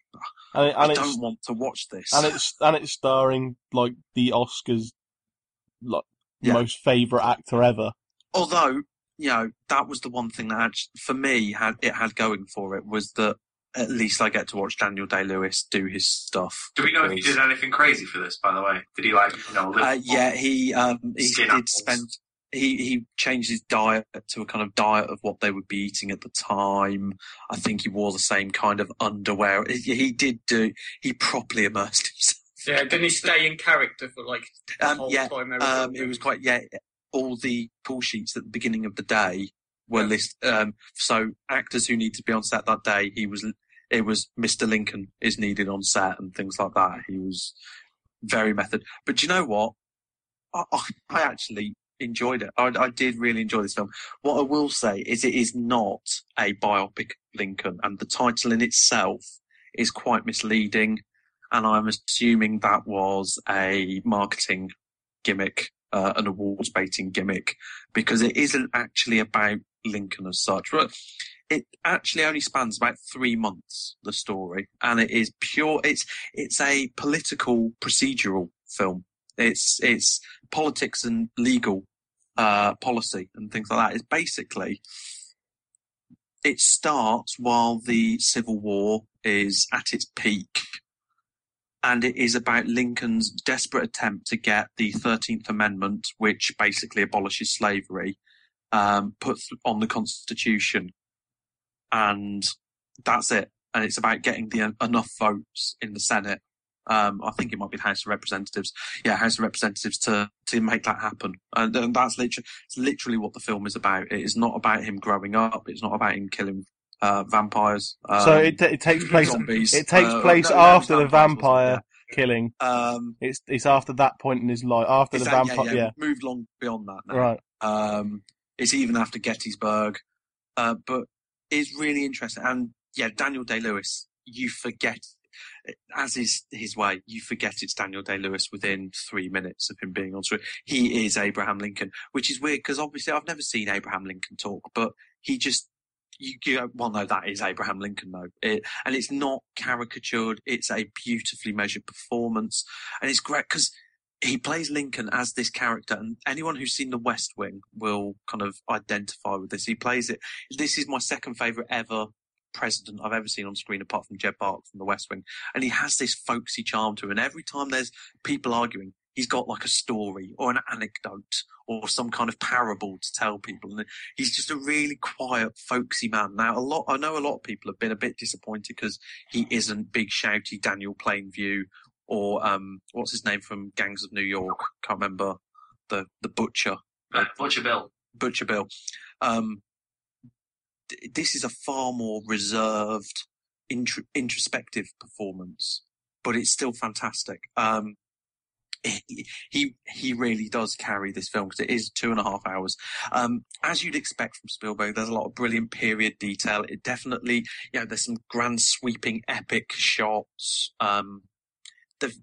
And, it, I and it's don't want to watch this. and it's and it's starring like the Oscars, like Yeah. most favorite actor ever. although you know that was the one thing that for me had it had going for it was that at least I get to watch Daniel Day Lewis do his stuff. Do we know if he did anything crazy for this, by the way? Did he like, you know, live Uh, yeah, he um, he did apples. spend. He he changed his diet to a kind of diet of what they would be eating at the time. I think he wore the same kind of underwear. He, he did do. He properly immersed himself. Yeah, didn't he stay in character for like the Um, whole yeah, time? they Um, it was quite yeah. All the call sheets at the beginning of the day were Yeah. list. Um, so actors who need to be on set that day, he was. It was Mr. Lincoln is needed on set and things like that. He was very method. But you know what? I, I, I actually enjoyed it. I, I did really enjoy this film. What I will say is it is not a biopic Lincoln, and the title in itself is quite misleading. And I'm assuming that was a marketing gimmick, uh, an awards baiting gimmick, because it isn't actually about Lincoln as such. But it actually only spans about three months, the story, and it is pure. It's it's a political procedural film. It's it's politics and legal uh, policy and things like that. It's basically it starts while the Civil War is at its peak, and it is about Lincoln's desperate attempt to get the Thirteenth Amendment, which basically abolishes slavery, um, put on the Constitution, and that's it. And it's about getting the enough votes in the Senate. Um, I think it might be the House of Representatives. Yeah, House of Representatives to to make that happen. And, and that's literally it's literally what the film is about. It is not about him growing up. It's not about him killing uh, vampires. Um, so it, it takes place. zombies. It takes Uh, place no, no, after the vampire killing. Um, It's it's after that point in his life. After the that- vampire. yeah, yeah, moved long beyond that now. Right. Um, it's even after Gettysburg, uh, but it's really interesting. And yeah, Daniel Day Lewis, you forget, as is his way, you forget it's Daniel Day Lewis within three minutes of him being on screen. He is Abraham Lincoln, which is weird because obviously I've never seen Abraham Lincoln talk, but he just. You, you go, well, no, that is Abraham Lincoln, though. It, and it's not caricatured. It's a beautifully measured performance. And it's great because he plays Lincoln as this character, and anyone who's seen The West Wing will kind of identify with this. He plays it. This is my second favorite ever president I've ever seen on screen, apart from Jed Bark from The West Wing, and he has this folksy charm to him. And every time there's people arguing, he's got like a story or an anecdote or some kind of parable to tell people. And he's just a really quiet, folksy man. Now, a lot I know a lot of people have been a bit disappointed because he isn't big, shouty Daniel Plainview or um, what's his name from Gangs of New York? Can't remember the the butcher, Uh, Butcher Bill. Butcher Bill. Um, th- this is a far more reserved, intro- introspective performance, but it's still fantastic. Um, he he really does carry this film because it is two and a half hours. Um, as you'd expect from Spielberg, there's a lot of brilliant period detail. It definitely, you know, there's some grand sweeping epic shots. Um, the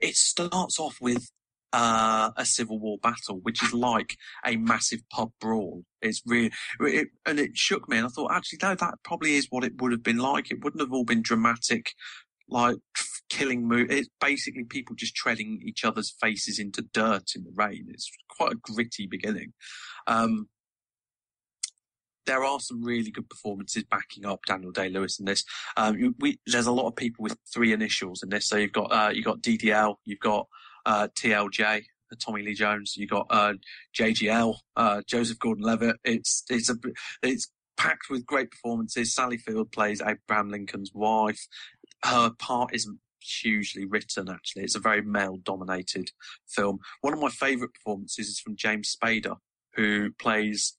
it starts off with uh, a civil war battle, which is like a massive pub brawl. It's really, it, and it shook me. And I thought, actually, no, that probably is what it would have been like. It wouldn't have all been dramatic, like killing move. It's basically people just treading each other's faces into dirt in the rain. It's quite a gritty beginning. Um, there are some really good performances backing up Daniel Day Lewis in this. Um, we, there's a lot of people with three initials in this. So you've got uh, you've got DDL, you've got uh, TLJ, uh, Tommy Lee Jones. you've got uh, JGL, uh, Joseph Gordon-Levitt. It's it's a it's packed with great performances. Sally Field plays Abraham Lincoln's wife. Her part isn't hugely written actually. It's a very male dominated film. One of my favourite performances is from James Spader, who plays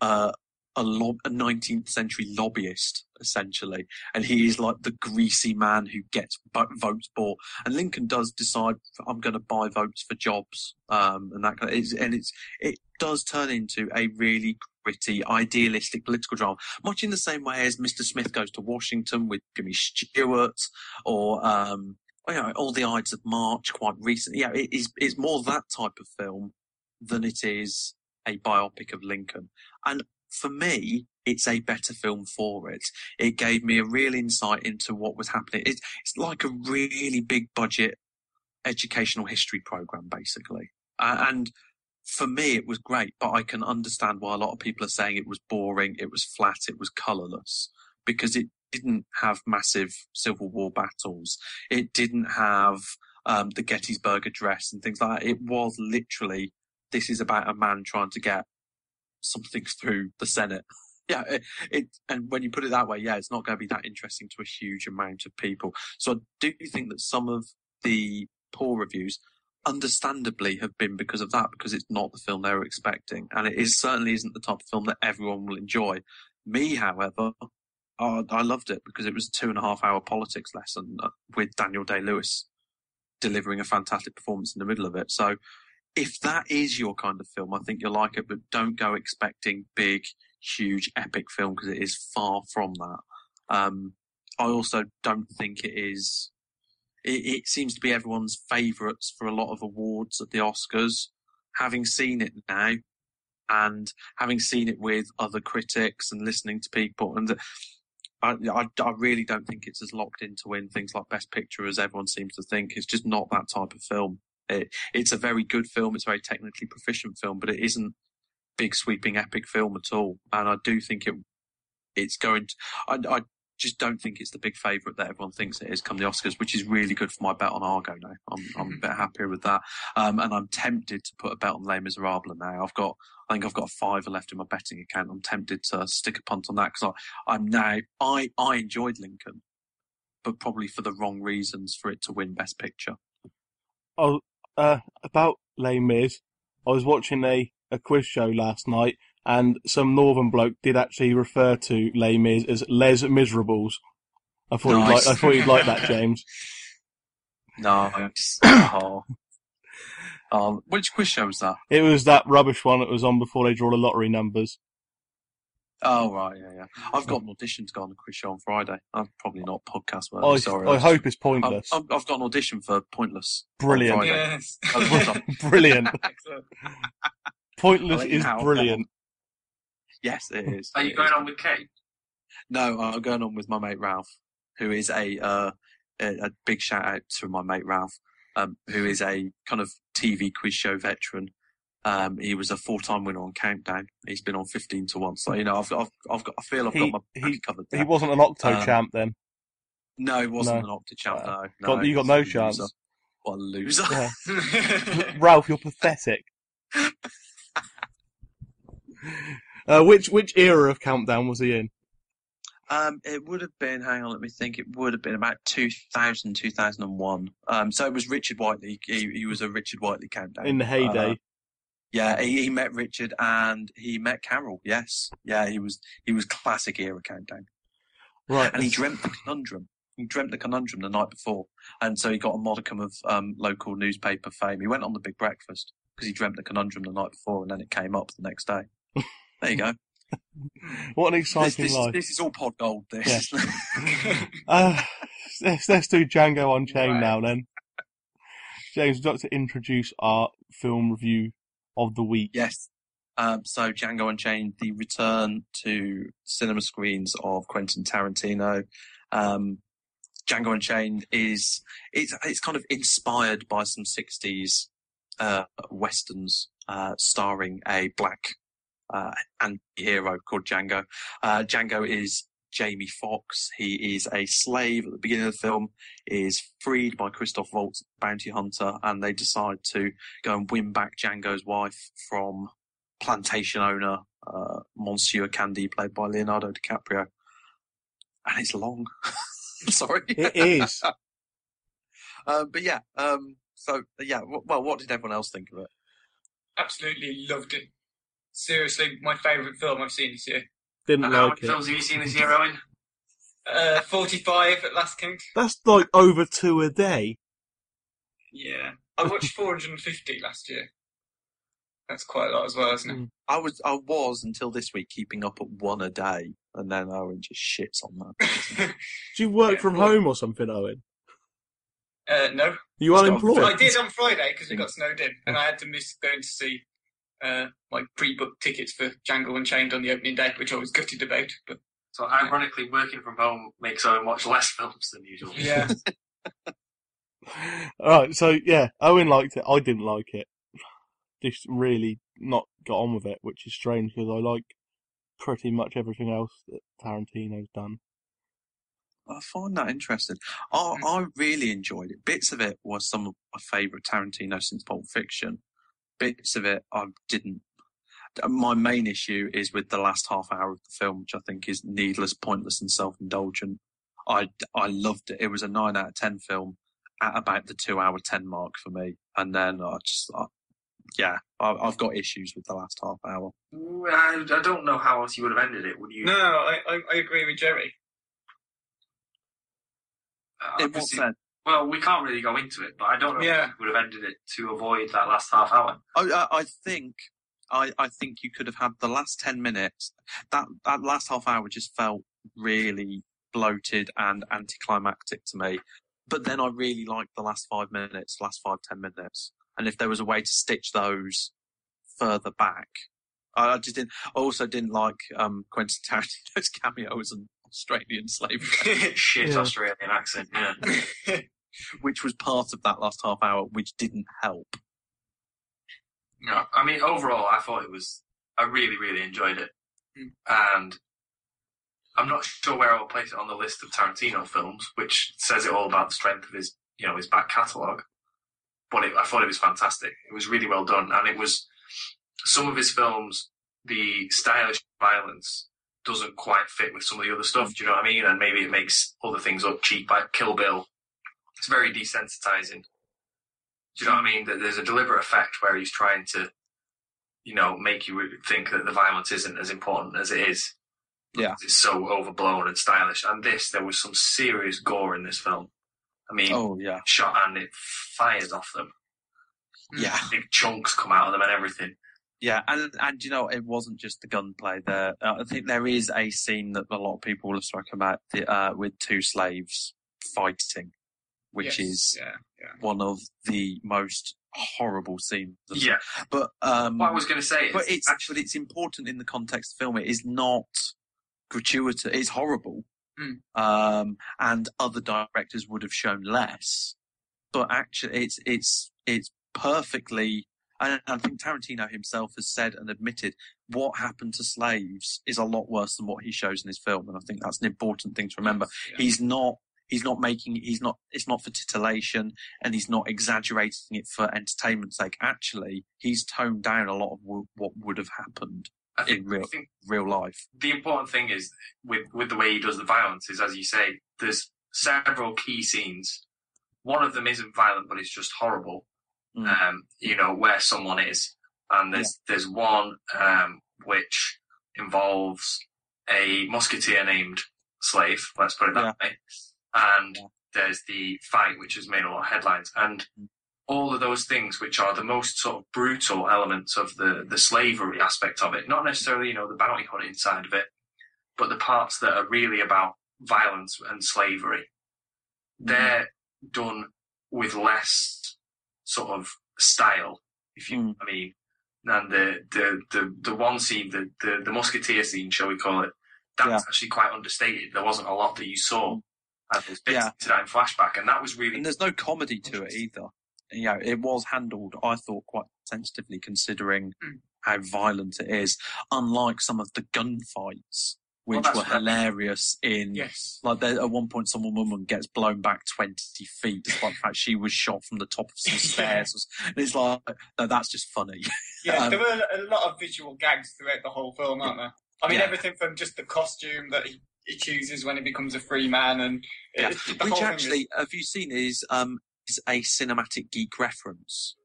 uh, a, a 19th century lobbyist essentially, and he is like the greasy man who gets votes bought. And Lincoln does decide I'm going to buy votes for jobs, um, and that kind of, and it's it does turn into a really gritty, idealistic political drama, much in the same way as Mr. Smith goes to Washington with Jimmy Stewart, or um, you know, all the Ides of March quite recently. Yeah, it is it's more that type of film than it is a biopic of Lincoln. And for me, it's a better film for it. It gave me a real insight into what was happening. It's, it's like a really big budget educational history program, basically. Uh, and for me, it was great, but I can understand why a lot of people are saying it was boring, it was flat, it was colourless, because it didn't have massive Civil War battles. It didn't have um, the Gettysburg Address and things like that. It was literally, this is about a man trying to get something through the Senate. Yeah, it, it, and when you put it that way, yeah, it's not going to be that interesting to a huge amount of people. So I do think that some of the poor reviews, understandably, have been because of that, because it's not the film they were expecting, and it is certainly isn't the type of film that everyone will enjoy. Me, however, I loved it because it was a two and a half hour politics lesson uh, with Daniel Day Lewis delivering a fantastic performance in the middle of it. So if that is your kind of film, I think you'll like it, but don't go expecting big, huge, epic film because it is far from that. Um, I also don't think it is. It, it seems to be everyone's favourites for a lot of awards at the Oscars. Having seen it now, and having seen it with other critics and listening to people, and I, I, I, really don't think it's as locked in to win things like Best Picture as everyone seems to think. It's just not that type of film. It, it's a very good film. It's a very technically proficient film, but it isn't big sweeping epic film at all. And I do think it it's going to. I, I just don't think it's the big favourite that everyone thinks it is come the Oscars, which is really good for my bet on Argo now. I'm, I'm a bit happier with that. Um, and I'm tempted to put a bet on Les Miserables now. I've got, I think I've got a fiver left in my betting account. I'm tempted to stick a punt on that because I'm now, I, I enjoyed Lincoln, but probably for the wrong reasons for it to win Best Picture. Oh, uh, about Les Mis, I was watching a, a quiz show last night, and some northern bloke did actually refer to Les Mis as Les Miserables. I thought nice. you'd like. I thought you'd like that, James. Nice. oh. Um, which quiz show was that? It was that rubbish one that was on before they draw the lottery numbers. Oh right, yeah, yeah. I've got an audition to go on the quiz show on Friday. I'm probably not podcast worthy. I, sorry. I, hope it's pointless. i have got an audition for Pointless. Brilliant. Yes. brilliant. pointless is brilliant. Yes, it is. Are you going on with Kate? No, I'm going on with my mate Ralph, who is a uh, a, a, big shout out to my mate Ralph, um, who is a kind of TV quiz show veteran. Um, he was a four-time winner on Countdown. He's been on fifteen to one. So you know, I've, I've, I've got, I feel I've he, got my he, covered. There. He wasn't an Octo um, champ then. No, he wasn't no. an Octo champ. No, no you got no chance. Loser. What a loser! Yeah. Ralph, you're pathetic. uh, which which era of Countdown was he in? Um, it would have been, hang on, let me think. It would have been about 2000, 2001. Um, so it was Richard Whiteley. He, he was a Richard Whiteley countdown. In the heyday. Uh, yeah, he, he, met Richard and he met Carol. Yes, yeah, he was he was classic era countdown. Right, and he dreamt the conundrum. He dreamt the conundrum the night before, and so he got a modicum of um, local newspaper fame. He went on the Big Breakfast because he dreamt the conundrum the night before, and then it came up the next day. there you go. what an exciting this, this, life! This is all pod gold. This. Yeah. uh, let's, let's do Django Unchained right. now then. James, would you like to introduce our film review of the week? Yes. Um, so Django Unchained, the return to cinema screens of Quentin Tarantino. Um, Django Unchained is it's it's kind of inspired by some '60s uh, westerns uh, starring a black uh, anti-hero called Django. Uh, Django is Jamie Foxx. He is a slave at the beginning of the film, is freed by Christoph Waltz, bounty hunter, and they decide to go and win back Django's wife from plantation owner uh, Monsieur Candie, played by Leonardo DiCaprio. And it's long. Sorry. It is. Uh, but yeah, um, so yeah, w- well, what did everyone else think of it? Absolutely loved it. Seriously, my favourite film I've seen this year. Didn't And how like many it. films have you seen this year, Owen? Uh, 45 at Last King. That's like over two a day. Yeah. I watched 450 last year. That's quite a lot as well, isn't it? I was, I was until this week keeping up at one a day, and then Owen just shits on that. Do you work Yeah, from well- home or something, Owen? uh, no. You are not unemployed? I did on Friday because it got snowed in, and I had to miss going to see uh, my pre-booked tickets for Django Unchained on the opening day, which I was gutted about. But So ironically, working from home makes Owen watch less films than usual. yeah, Alright, so yeah, Owen liked it. I didn't like it. Just really not got on with it, which is strange because I like pretty much everything else that Tarantino's done. I find that interesting. I, I really enjoyed it. Bits of it was some of my favourite Tarantino since Pulp Fiction. Bits of it I didn't. My main issue is with the last half hour of the film, which I think is needless, pointless, and self-indulgent. I I loved it. It was a nine out of ten film at about the two hour ten mark for me, and then I just. I, yeah, I, I've got issues with the last half hour. I, I don't know how else you would have ended it. Would you? no, I, I, I agree with Jerry. Uh, In what obviously- sense? Well, we can't really go into it, but I don't know Yeah. if we would have ended it to avoid that last half hour. I, I, I think I, I think you could have had the last ten minutes. That that last half hour just felt really bloated and anticlimactic to me. But then I really liked the last five minutes, last five ten minutes. And if there was a way to stitch those further back, I, I just didn't. I also didn't like um, Quentin Tarantino's cameo as an Australian slave, Shit Yeah. Australian accent. Yeah. which was part of that last half hour, which didn't help. No, I mean overall, I thought it was. I really, really enjoyed it, Mm. and I'm not sure where I'll place it on the list of Tarantino films, which says it all about the strength of his, you know, his back catalogue. But it, I thought it was fantastic. It was really well done, and it was some of his films. The stylish violence doesn't quite fit with some of the other stuff. Do you know what I mean? And maybe it makes other things look cheap, like Kill Bill. It's very desensitizing. Do you know what I mean? That there's a deliberate effect where he's trying to, you know, make you think that the violence isn't as important as it is. Yeah. It's so overblown and stylish. And this, there was some serious gore in this film. I mean, Oh yeah, shot and it fires off them. yeah. Big chunks come out of them and everything. Yeah, and and you know it wasn't just the gunplay. There, uh, I think there is a scene that a lot of people have spoken about the, uh, with two slaves fighting, which Yes, is yeah, yeah. one of the most horrible scenes. Yeah. but um, What I was going to say is, but it's actually it's important in the context of the film. It is not gratuitous. It's horrible, Mm. um, and other directors would have shown less. But actually, it's it's it's perfectly. And I think Tarantino himself has said and admitted what happened to slaves is a lot worse than what he shows in his film, and I think that's an important thing to remember. Yeah. He's not. He's not making. He's not. It's not for titillation, and he's not exaggerating it for entertainment's sake. Actually, he's toned down a lot of w- what would have happened I think, in real real life. the important thing is with with the way he does the violence is, as you say, there's several key scenes. One of them isn't violent, but it's just horrible. Mm. Um, you know where someone is, and there's there's one um, which involves a musketeer named Slave. Let's put it that way. And there's the fight, which has made a lot of headlines, and Mm. all of those things, which are the most sort of brutal elements of the the slavery aspect of it, not necessarily you know the bounty hunting side of it, but the parts that are really about violence and slavery, they're done with less sort of style, if you Mm. I mean. And the the the, the one scene, the, the the musketeer scene, shall we call it, that was actually quite understated. There wasn't a lot that you saw. And there's bits Yeah. in flashback, and that was really And there's no comedy to it either. You know, it was handled, I thought, quite sensitively considering Mm. how violent it is. Unlike some of the gunfights, which that's were hilarious in Yes. Like there, at one point, some woman gets blown back twenty feet, despite the fact she was shot from the top of some Yeah. stairs. And it's like, no, that's just funny. Yeah, Um, there were a lot of visual gags throughout the whole film, aren't there? I mean, Yeah. everything from just the costume that he, he chooses when he becomes a free man, and Yeah. it, Which actually, is- have you seen? Is um is a cinematic geek reference.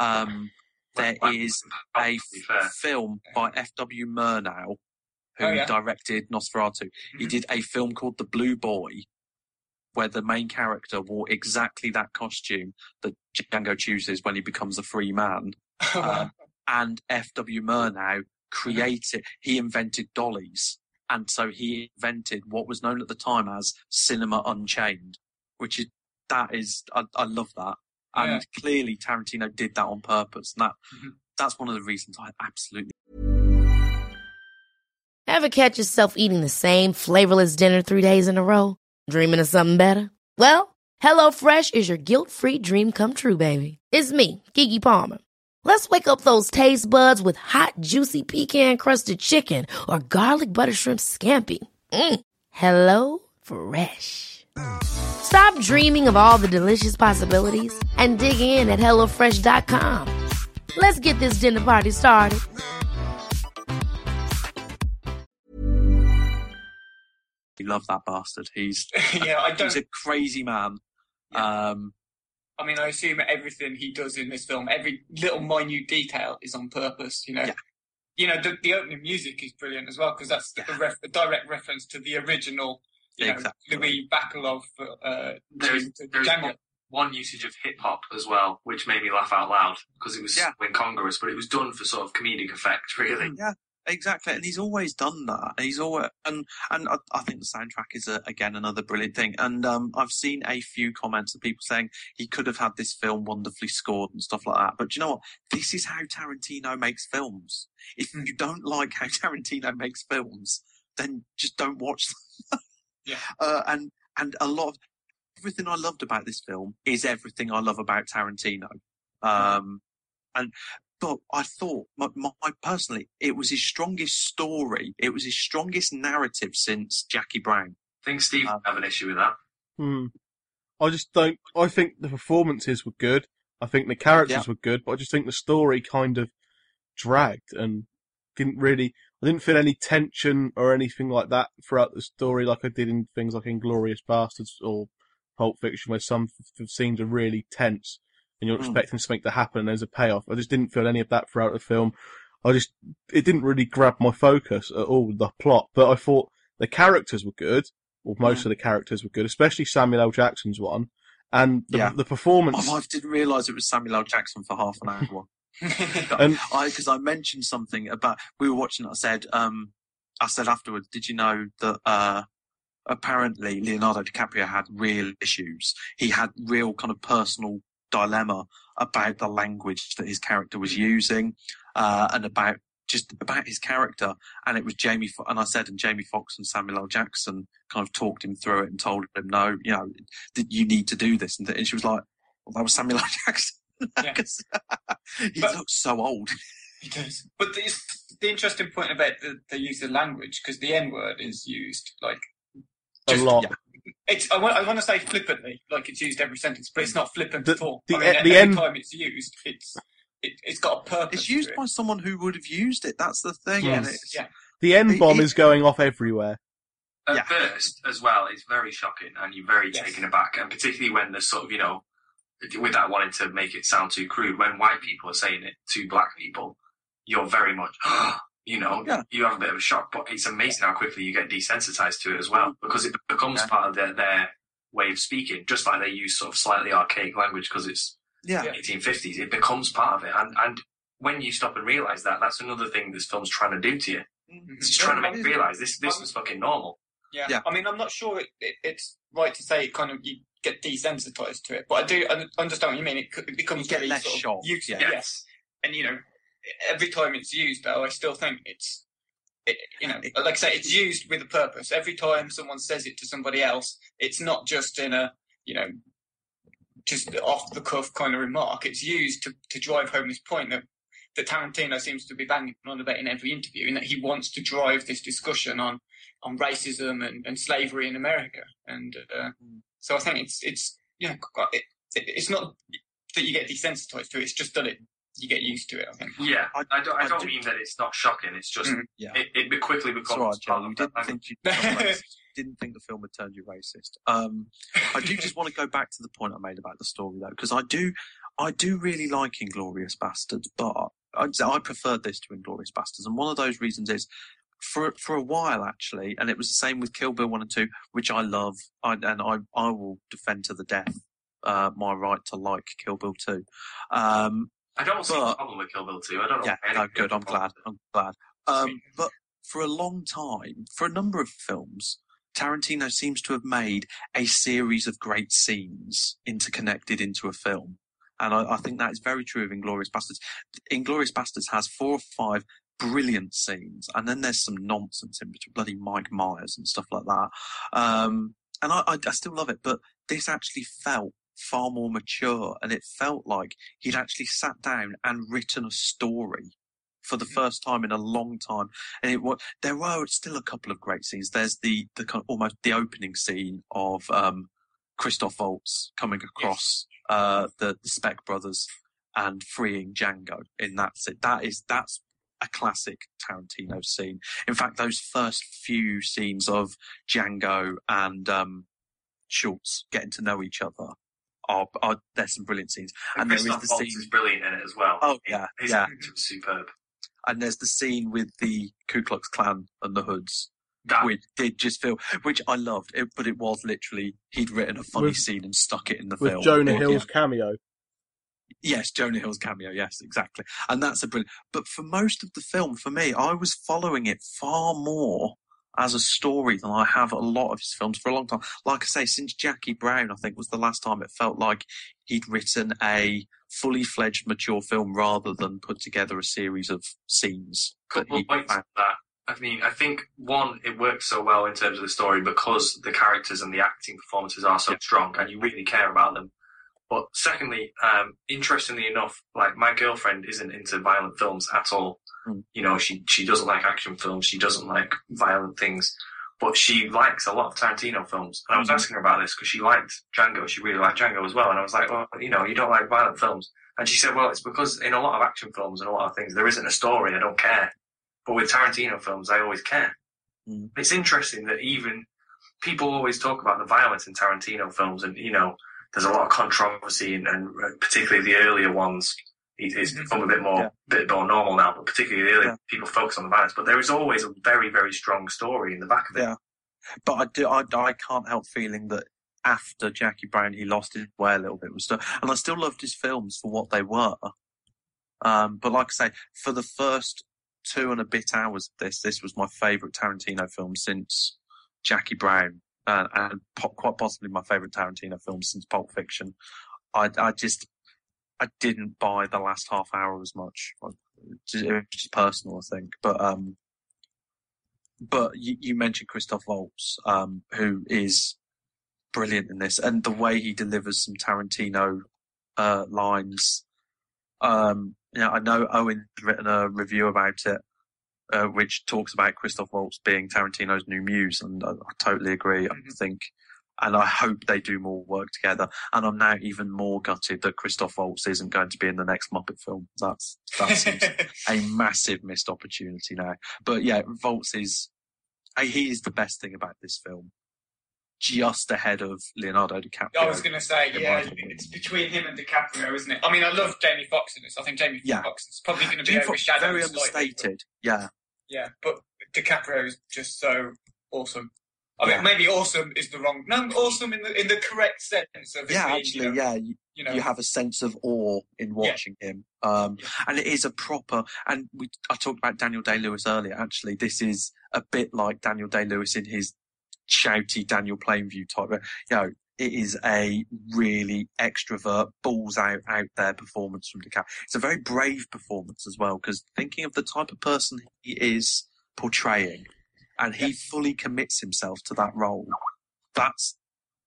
Um, there Well, a to be fair. f- film by F.W. Murnau, who Oh, yeah. directed Nosferatu. He Mhm. did a film called The Blue Boy, where the main character wore exactly that costume that Django chooses when he becomes a free man. Um, and F.W. Murnau created, he invented dollies. And so he invented what was known at the time as Cinema Unchained, which is, that is, I, I love that. And Yeah. clearly Tarantino did that on purpose. And that, Mhm. that's one of the reasons I absolutely Ever catch yourself eating the same flavorless dinner three days in a row? Dreaming of something better? Well, HelloFresh is your guilt-free dream come true, baby. It's me, Keke Palmer. Let's wake up those taste buds with hot, juicy pecan-crusted chicken or garlic butter shrimp scampi. Mm. Hello Fresh. Stop dreaming of all the delicious possibilities and dig in at HelloFresh.com. Let's get this dinner party started. You love that bastard. He's, yeah, I don't. he's a crazy man. Um, I mean, I assume everything he does in this film, every little minute detail, is on purpose. You know, Yeah. you know, the, the opening music is brilliant as well because that's Yeah. a, ref, a direct reference to the original. You know, Luis Bacalov. Uh, There's, to- to there's one, one usage of hip hop as well, which made me laugh out loud because it was Yeah. incongruous, but it was done for sort of comedic effect, really. Yeah, exactly. And he's always done that. He's always and and I, I think the soundtrack is a, again another brilliant thing. And um, I've seen a few comments of people saying he could have had this film wonderfully scored and stuff like that. But do you know what? This is how Tarantino makes films. If Hmm. you don't like how Tarantino makes films, then just don't watch them. Yeah. Uh, and and a lot of everything I loved about this film is everything I love about Tarantino. Um, and but I thought, my, my, personally, it was his strongest story. It was his strongest narrative since Jackie Brown. I think Steve Um, have an issue with that. Hmm. I just don't. I think the performances were good. I think the characters Yeah. were good, but I just think the story kind of dragged and didn't really. I didn't feel any tension or anything like that throughout the story, like I did in things like Inglourious Basterds or Pulp Fiction, where some f- f- scenes are really tense and you're Mm. expecting something to happen and there's a payoff. I just didn't feel any of that throughout the film. I just it didn't really grab my focus at all. The plot, but I thought the characters were good, or most Mm. of the characters were good, especially Samuel L. Jackson's one, and the, Yeah. the performance. My wife didn't realise it was Samuel L. Jackson for half an hour. And I because I mentioned something about we were watching. I said, um, I said afterwards, did you know that uh, apparently Leonardo DiCaprio had real issues. He had real kind of personal dilemma about the language that his character was using, uh, and about just about his character. And it was Jamie, Fo- and I said, and Jamie Foxx and Samuel L. Jackson kind of talked him through it and told him, no, you know, that you need to do this. And, th- and she was like, well, that was Samuel L. Jackson. Yeah. he But- looks so old. He does. But the, the interesting point about the, the use of language, because the N word is used like a lot. yeah. It's. I want, I want to say flippantly, like it's used every sentence, but it's not flippant The- at all. the I mean, the every N- time it's used, it's it, it's got a purpose. It's used to it. by someone who would have used it. That's the thing. Yes, it's, yeah. The N bomb is going off everywhere. At Yeah. first, as well, it's very shocking and you're very Yes. taken aback. And particularly when there's sort of, you know, without wanting to make it sound too crude, when white people are saying it to black people, you're very much, ah, you know, Yeah. you have a bit of a shock. But it's amazing how quickly you get desensitized to it as well because it becomes Yeah. part of their, their way of speaking, just like they use sort of slightly archaic language because it's yeah. Yeah. 1850s. It becomes part of it. And, and when you stop and realize that, that's another thing this film's trying to do to you. Mhm. It's just trying to make you realize this, this is fucking normal. Yeah. Yeah. I mean, I'm not sure it, it, it's right to say it kind of you get desensitized to it. But I do un- understand what you mean. It, it becomes You get very less sort of shock, used- yeah. Yes, and you know, every time it's used, though, I still think it's. It, you know, like I say, it's used with a purpose. Every time someone says it to somebody else, it's not just in a, you know, just off the cuff kind of remark. It's used to, to drive home this point that, that Tarantino seems to be banging on about in every interview, in that he wants to drive this discussion on on racism and, and slavery in America. And uh, so I think it's it's you know it, it, it's not that you get desensitized to it; it's just that it you get used to it. I think. Yeah, I- I, don't. I I don't do- mean that it's not shocking. It's just Mm. Yeah. it, it quickly It's becomes all right, part You didn't think you didn't think the film had turned you racist. Um, I do just want to go back to the point I made about the story though, because I do, I do really like Inglourious Basterds, but I, I preferred this to Inglourious Basterds, and one of those reasons is for for a while actually, and it was the same with Kill Bill one and two, which I love, I, and I I will defend to the death uh, my right to like Kill Bill two. Um, I don't see a problem with Kill Bill 2. I don't know. yeah, no, good. I'm glad. I'm glad. Um, but for a long time, for a number of films, Tarantino seems to have made a series of great scenes interconnected into a film. And I, I think that is very true of Inglourious Basterds. Inglourious Basterds has four or five brilliant scenes, and then there's some nonsense in between, bloody Mike Myers and stuff like that. Um, and I, I, I still love it, but this actually felt far more mature, and it felt like he'd actually sat down and written a story for the first time in a long time. And it was there were still a couple of great scenes. There's the the kind of almost the opening scene of um, Christoph Waltz coming across uh, the, the Speck brothers and freeing Django in that. That is that's a classic Tarantino scene. In fact, those first few scenes of Django and um, Schultz getting to know each other are, are there's some brilliant scenes. And, And there is the Waltz scene- is brilliant in it as well. Oh, yeah, His yeah. acting superb. and there's the scene with the Ku Klux Klan and the hoods, That, which did just feel, which I loved, it, but it was literally he'd written a funny With- scene and stuck it in the with film. Jonah It- Hill's cameo. Yes, Jonah Hill's cameo. Yes, exactly. And that's a brilliant. But for most of the film, for me, I was following it far more as a story than I have a lot of his films for a long time. Like I say, since Jackie Brown, I think was the last time it felt like he'd written a fully fledged mature film rather than put together a series of scenes. couple of points that. I mean, I think one, it works so well in terms of the story because the characters and the acting performances are so Yeah. strong, and you really care about them. But secondly, um, interestingly enough, like my girlfriend isn't into violent films at all. Mm. You know, she she doesn't like action films. She doesn't like violent things. But she likes a lot of Tarantino films. And I was Mhm. asking her about this because she liked Django. She really liked Django as well. And I was like, well, you know, you don't like violent films. And she said, well, it's because in a lot of action films and a lot of things, there isn't a story. I don't care. But with Tarantino films, I always care. Mm. It's interesting that even people always talk about the violence in Tarantino films, and you know, there's a lot of controversy, and, and particularly the earlier ones. it- It's Mhm. become a bit more, Yeah. bit more normal now, but particularly the earlier Yeah. people focus on the violence. But there is always a very, very strong story in the back of it. Yeah. But I do, I, I can't help feeling that after Jackie Brown, he lost his way a little bit with stuff. And I still loved his films for what they were. Um, but like I say, for the first two and a bit hours of this, this was my favourite Tarantino film since Jackie Brown, uh, and po- quite possibly my favourite Tarantino film since Pulp Fiction. I, I just, I didn't buy the last half hour as much. I- It was just personal, I think. But, um, but you, you mentioned Christoph Waltz, um, who is brilliant in this, and the way he delivers some Tarantino uh, lines. Um, you know, I know Owen's written a review about it, uh, which talks about Christoph Waltz being Tarantino's new muse, and I, I totally agree. I Mhm. think, and I hope they do more work together. And I'm now even more gutted that Christoph Waltz isn't going to be in the next Muppet film. That's that seems a massive missed opportunity now. But yeah, Waltz is he is the best thing about this film, just ahead of Leonardo DiCaprio. I was going to say, yeah, it's between him and DiCaprio, isn't it? I mean, I love Jamie Foxx in this. I think Jamie Yeah. Foxx is probably going to be Jane Fox- overshadowed very slightly, but- understated. Yeah, Yeah, but DiCaprio is just so awesome. I Yeah. mean, maybe awesome is the wrong. No, awesome in the in the correct sense of it yeah, being, actually, you know, yeah. You, You know, you have a sense of awe in watching him, um, and it is a proper. And we, I talked about Daniel Day Lewis earlier. Actually, this is a bit like Daniel Day Lewis in his shouty Daniel Plainview type. You know, it is a really extrovert, balls out, out there performance from DiCaprio. It's a very brave performance as well, because thinking of the type of person he is portraying, and he fully commits himself to that role. That's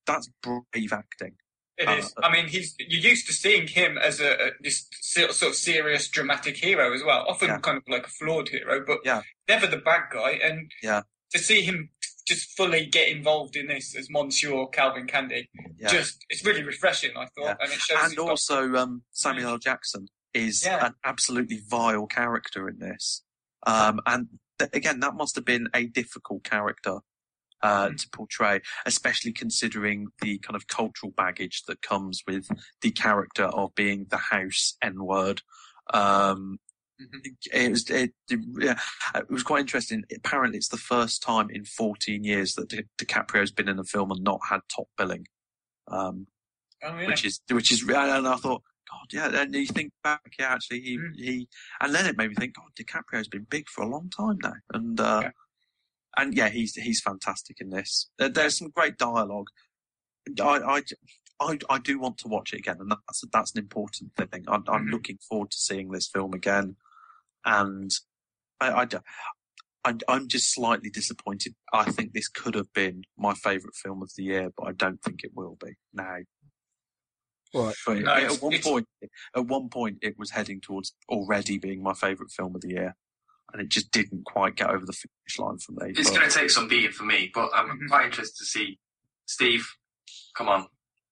that's brave acting. It Uh, is. I mean, he's you're used to seeing him as a, a this sort sort of serious, dramatic hero as well. Often Yeah. kind of like a flawed hero, but Yeah. never the bad guy. And Yeah. to see him just fully get involved in this as Monsieur Calvin Candie, Yeah. just it's really refreshing. I thought, Yeah. and it shows. and he's got- also um, Samuel L. Jackson is Yeah. an absolutely vile character in this. Um, and th- again, that must have been a difficult character uh, Mm. to portray, especially considering the kind of cultural baggage that comes with the character of being the house N word. Um. It was it, yeah, it was quite interesting. Apparently, it's the first time in 14 years that Di- DiCaprio's been in a film and not had top billing. Um, oh, yeah. which is which is and I thought, God, yeah. And you think back, yeah, actually, he Mm. he, and then it made me think, God, DiCaprio's been big for a long time now, and uh, Yeah. and yeah, he's he's fantastic in this. There's some great dialogue. I, I I I do want to watch it again, and that's that's an important thing. I'm, I'm Mhm. looking forward to seeing this film again, and I. I d- I'm, I'm just slightly disappointed. I think this could have been my favourite film of the year, but I don't think it will be now. Right. But No, at it's- one it's- point, at one point, it was heading towards already being my favourite film of the year, and it just didn't quite get over the finish line for me. It's going to take some beating for me, but I'm Mhm. quite interested to see. Steve, come on,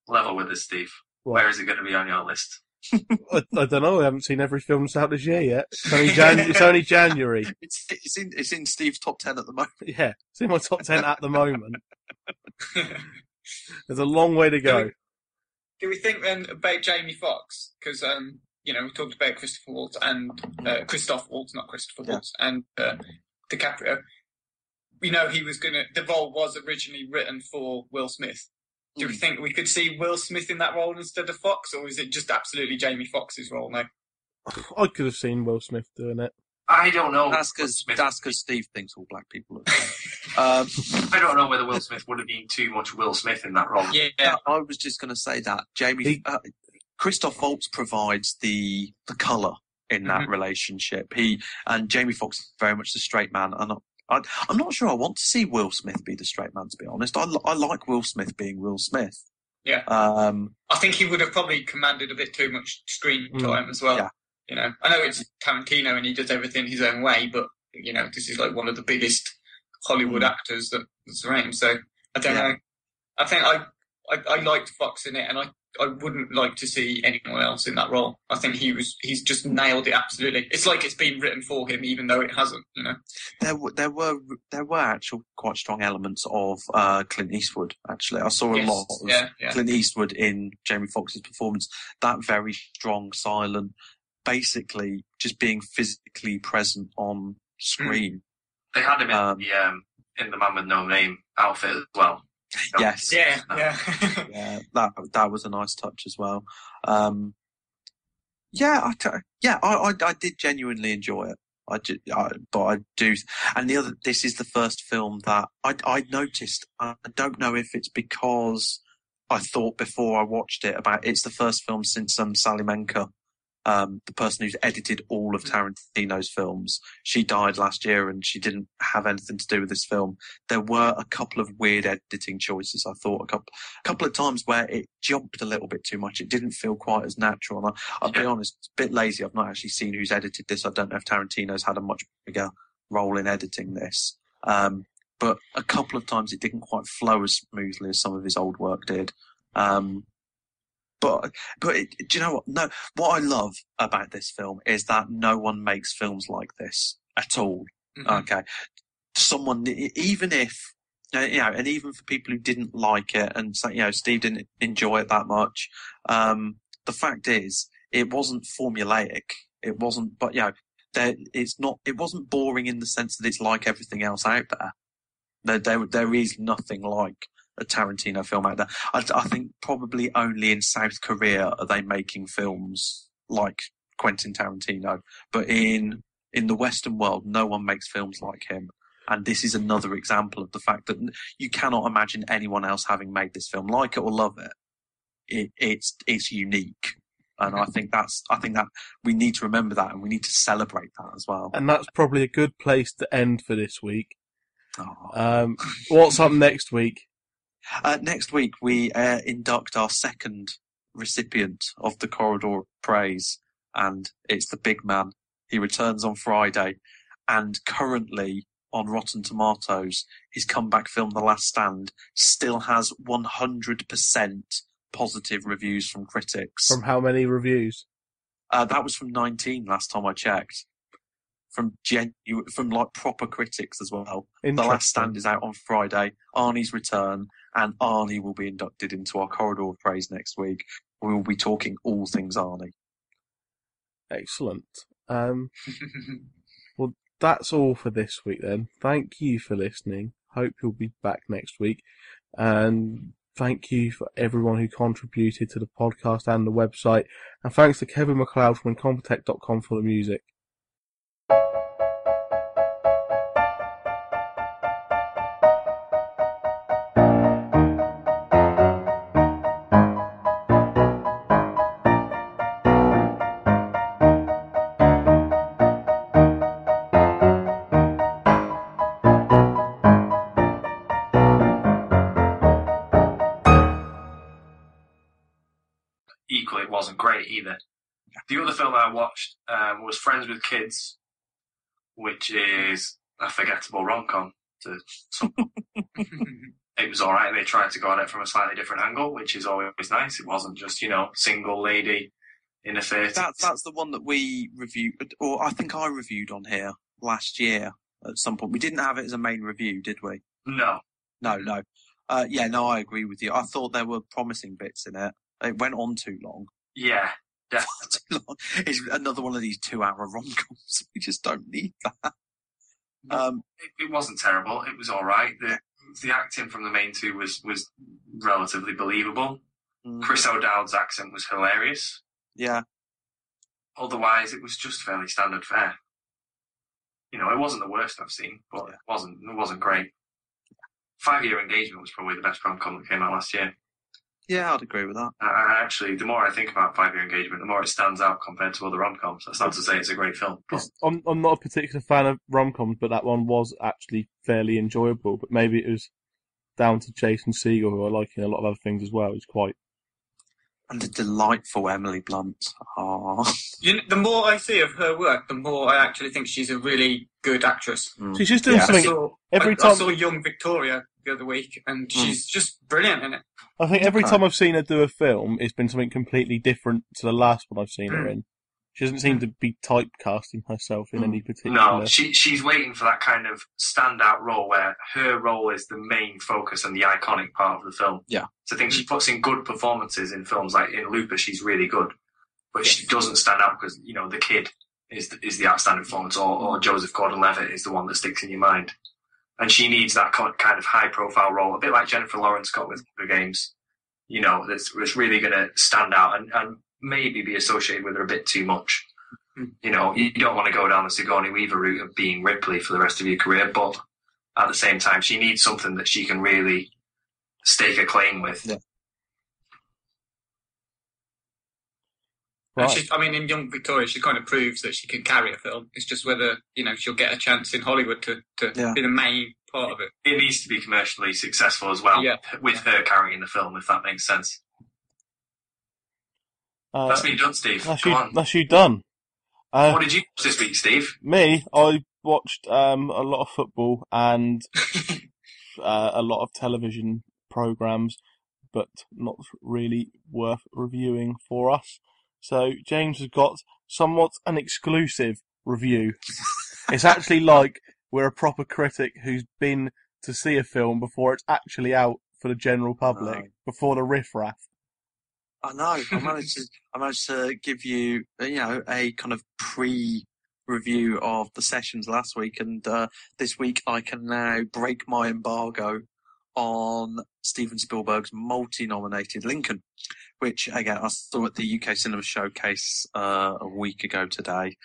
level with us, Steve. Right. Where is it going to be on your list? I, I don't know. I haven't seen every film that's out this year yet. It's only, Jan- it's only January. it's, it's in it's in Steve's top ten at the moment. Yeah, it's in my top ten at the moment. There's a long way to go. Do we think then about Jamie Foxx? Because um, you know, we talked about Christopher Waltz and uh, Christoph Waltz, not Christopher Yeah. Waltz, and uh, DiCaprio. We know he was gonna. The role was originally written for Will Smith. Do we Mm. think we could see Will Smith in that role instead of Foxx, or is it just absolutely Jamie Foxx's role now? I could have seen Will Smith doing it. I don't know. That's because that's because Steve thinks all black people look. um, I don't know whether Will Smith would have been too much Will Smith in that role. Yeah, Yeah, I was just going to say that Jamie He- uh, Christoph Waltz provides the the color in that Mhm. relationship. He and Jamie Foxx is very much the straight man, and I, I'm not sure I want to see Will Smith be the straight man. To be honest, I, I like Will Smith being Will Smith. Yeah. Um, I think he would have probably commanded a bit too much screen Mm. time as well. Yeah. You know, I know it's Tarantino and he does everything his own way, but you know, this is like one of the biggest Hollywood Mm. actors that, that's around. So I don't Yeah. know. I think I, I I liked Foxx in it, and I I wouldn't like to see anyone else in that role. I think he was he's just nailed it absolutely. It's like it's been written for him, even though it hasn't. You know. there were there were there were actual quite strong elements of uh, Clint Eastwood. Actually, I saw a Yes. lot of Yeah. Yeah. Clint Eastwood in Jamie Foxx's performance. That very strong, silent, basically just being physically present on screen. They had him in Um, the um, in the Man with No Name outfit as well. Yes, Yeah. Yeah. yeah, that that was a nice touch as well. Um, yeah, I t- yeah, I, I I did genuinely enjoy it. I, ju- I but I do, and the other. This is the first film that I I noticed. I don't know if it's because I thought before I watched it about it's the first film since um um the person who's edited all of Tarantino's films. She died last year and she didn't have anything to do with this film. There were a couple of weird editing choices. I thought a couple a couple of times where it jumped a little bit too much. It didn't feel quite as natural. And I, I'll be honest, it's a bit lazy. I've not actually seen who's edited this. I don't know if Tarantino's had a much bigger role in editing this. Um, but a couple of times it didn't quite flow as smoothly as some of his old work did. Um, but but it, do you know what? No, what I love about this film is that no one makes films like this at all. Mhm. Okay, someone even if uh, you know, and even for people who didn't like it and say, you know, Steve didn't enjoy it that much. Um, the fact is, it wasn't formulaic. It wasn't, but you know, there, it's not. It wasn't boring in the sense that it's like everything else out there. There, there, there is nothing like a Tarantino film out there. I, I think probably only in South Korea are they making films like Quentin Tarantino, but in in the Western world, no one makes films like him. And this is another example of the fact that you cannot imagine anyone else having made this film, like it or love it. it it's it's unique, and I think that's I think that we need to remember that, and we need to celebrate that as well. And that's probably a good place to end for this week. Oh. Um, what's up next week? Uh, next week, we uh, induct our second recipient of the Corridor Praise, and it's the big man. He returns on Friday, and currently on Rotten Tomatoes, his comeback film, The Last Stand, still has 100% positive reviews from critics. From how many reviews? Uh, that was from 19 last time I checked. From genu- from like proper critics as well. The Last Stand is out on Friday. Arnie's return, and Arnie will be inducted into our corridor of praise next week. We will be talking all things Arnie. Excellent. Um, well, that's all for this week then. Thank you for listening. Hope you'll be back next week. And thank you for everyone who contributed to the podcast and the website. And thanks to Kevin MacLeod from Incompetech.com for the music. Was Friends with Kids, which is a forgettable rom com. To some, it was all right. They tried to go at it from a slightly different angle, which is always nice. It wasn't just you know single lady in a theatre. That's that's the one that we reviewed, or I think I reviewed on here last year at some point. We didn't have it as a main review, did we? no, No, no. Uh, yeah, no, I agree with you. I thought there were promising bits in it. It went on too long. yeah, Far definitely. too long. It's another one of these two-hour rom-coms. We just don't need that. Um, it, it wasn't terrible. It was all right. The the acting from the main two was was relatively believable. mm, Chris O'Dowd's accent was hilarious. yeah, Otherwise, it was just fairly standard fare. You know, it wasn't the worst I've seen, but Yeah. it wasn't it wasn't great. Five Year Engagement was probably the best rom com that came out last year. Yeah, I'd agree with that. I, I actually, the more I think about Five Year Engagement, the more it stands out compared to other rom coms. That's not to say it's a great film. but- I'm, I'm not a particular fan of rom-coms, but that one was actually fairly enjoyable. But maybe it was down to Jason Segel, who I like in a lot of other things as well. He's quite And the delightful Emily Blunt. Ah, You know, the more I see of her work, the more I actually think she's a really good actress. she's just doing Yeah. I something. saw, every I, time- I saw Young Victoria the other week, and she's just brilliant in it. I think every Okay. time I've seen her do a film, it's been something completely different to the last one I've seen her Mm. in. She doesn't seem to be typecasting herself in Mm. any particular. No, she she's waiting for that kind of standout role where her role is the main focus and the iconic part of the film. Yeah. So I think she puts in good performances in films like in Looper, she's really good, but she doesn't stand out because you know the kid is the, is the outstanding performance, or, or Joseph Gordon-Levitt is the one that sticks in your mind, and she needs that kind of high-profile role, a bit like Jennifer Lawrence got with Hunger Games. You know, that's, that's really going to stand out and, and maybe be associated with her a bit too much. Hmm. You know, you don't want to go down the Sigourney Weaver route of being Ripley for the rest of your career, but at the same time, she needs something that she can really stake a claim with. Yeah. Right. she's, I mean, in Young Victoria, she kind of proves that she can carry a film. It's just whether you know she'll get a chance in Hollywood to, to Yeah. be the main part of it. It needs to be commercially successful as well, Yeah. with her carrying the film, if that makes sense. Uh, That's me done, Steve. that's you. on. That's you done. Uh, What did you watch this week, Steve? me, I watched um, a lot of football and uh, a lot of television programs, but not really worth reviewing for us. So James has got somewhat an exclusive review. it's actually like we're a proper critic who's been to see a film before it's actually out for the general public, Right. before the riffraff. I know. I managed to. I managed to give you, uh, you know, a kind of pre-review of the sessions last week, and uh, this week I can now break my embargo on Steven Spielberg's multi-nominated Lincoln, which again I saw at the UK Cinema Showcase uh, a week ago today.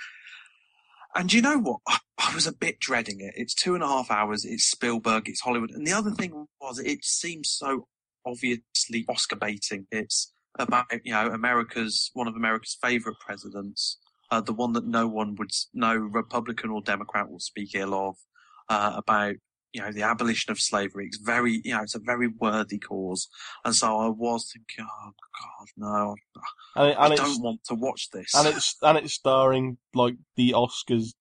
And you know what? I was a bit dreading it. It's two and a half hours. It's Spielberg. It's Hollywood. And the other thing was, it seems so obviously Oscar baiting. It's about you know America's one of America's favorite presidents, uh, the one that no one would, no Republican or Democrat will speak ill of. Uh, about you know the abolition of slavery. It's very you know it's a very worthy cause, and so I was thinking, oh God, no, And, it, I don't want to watch this. and it's and it's starring like the Oscars,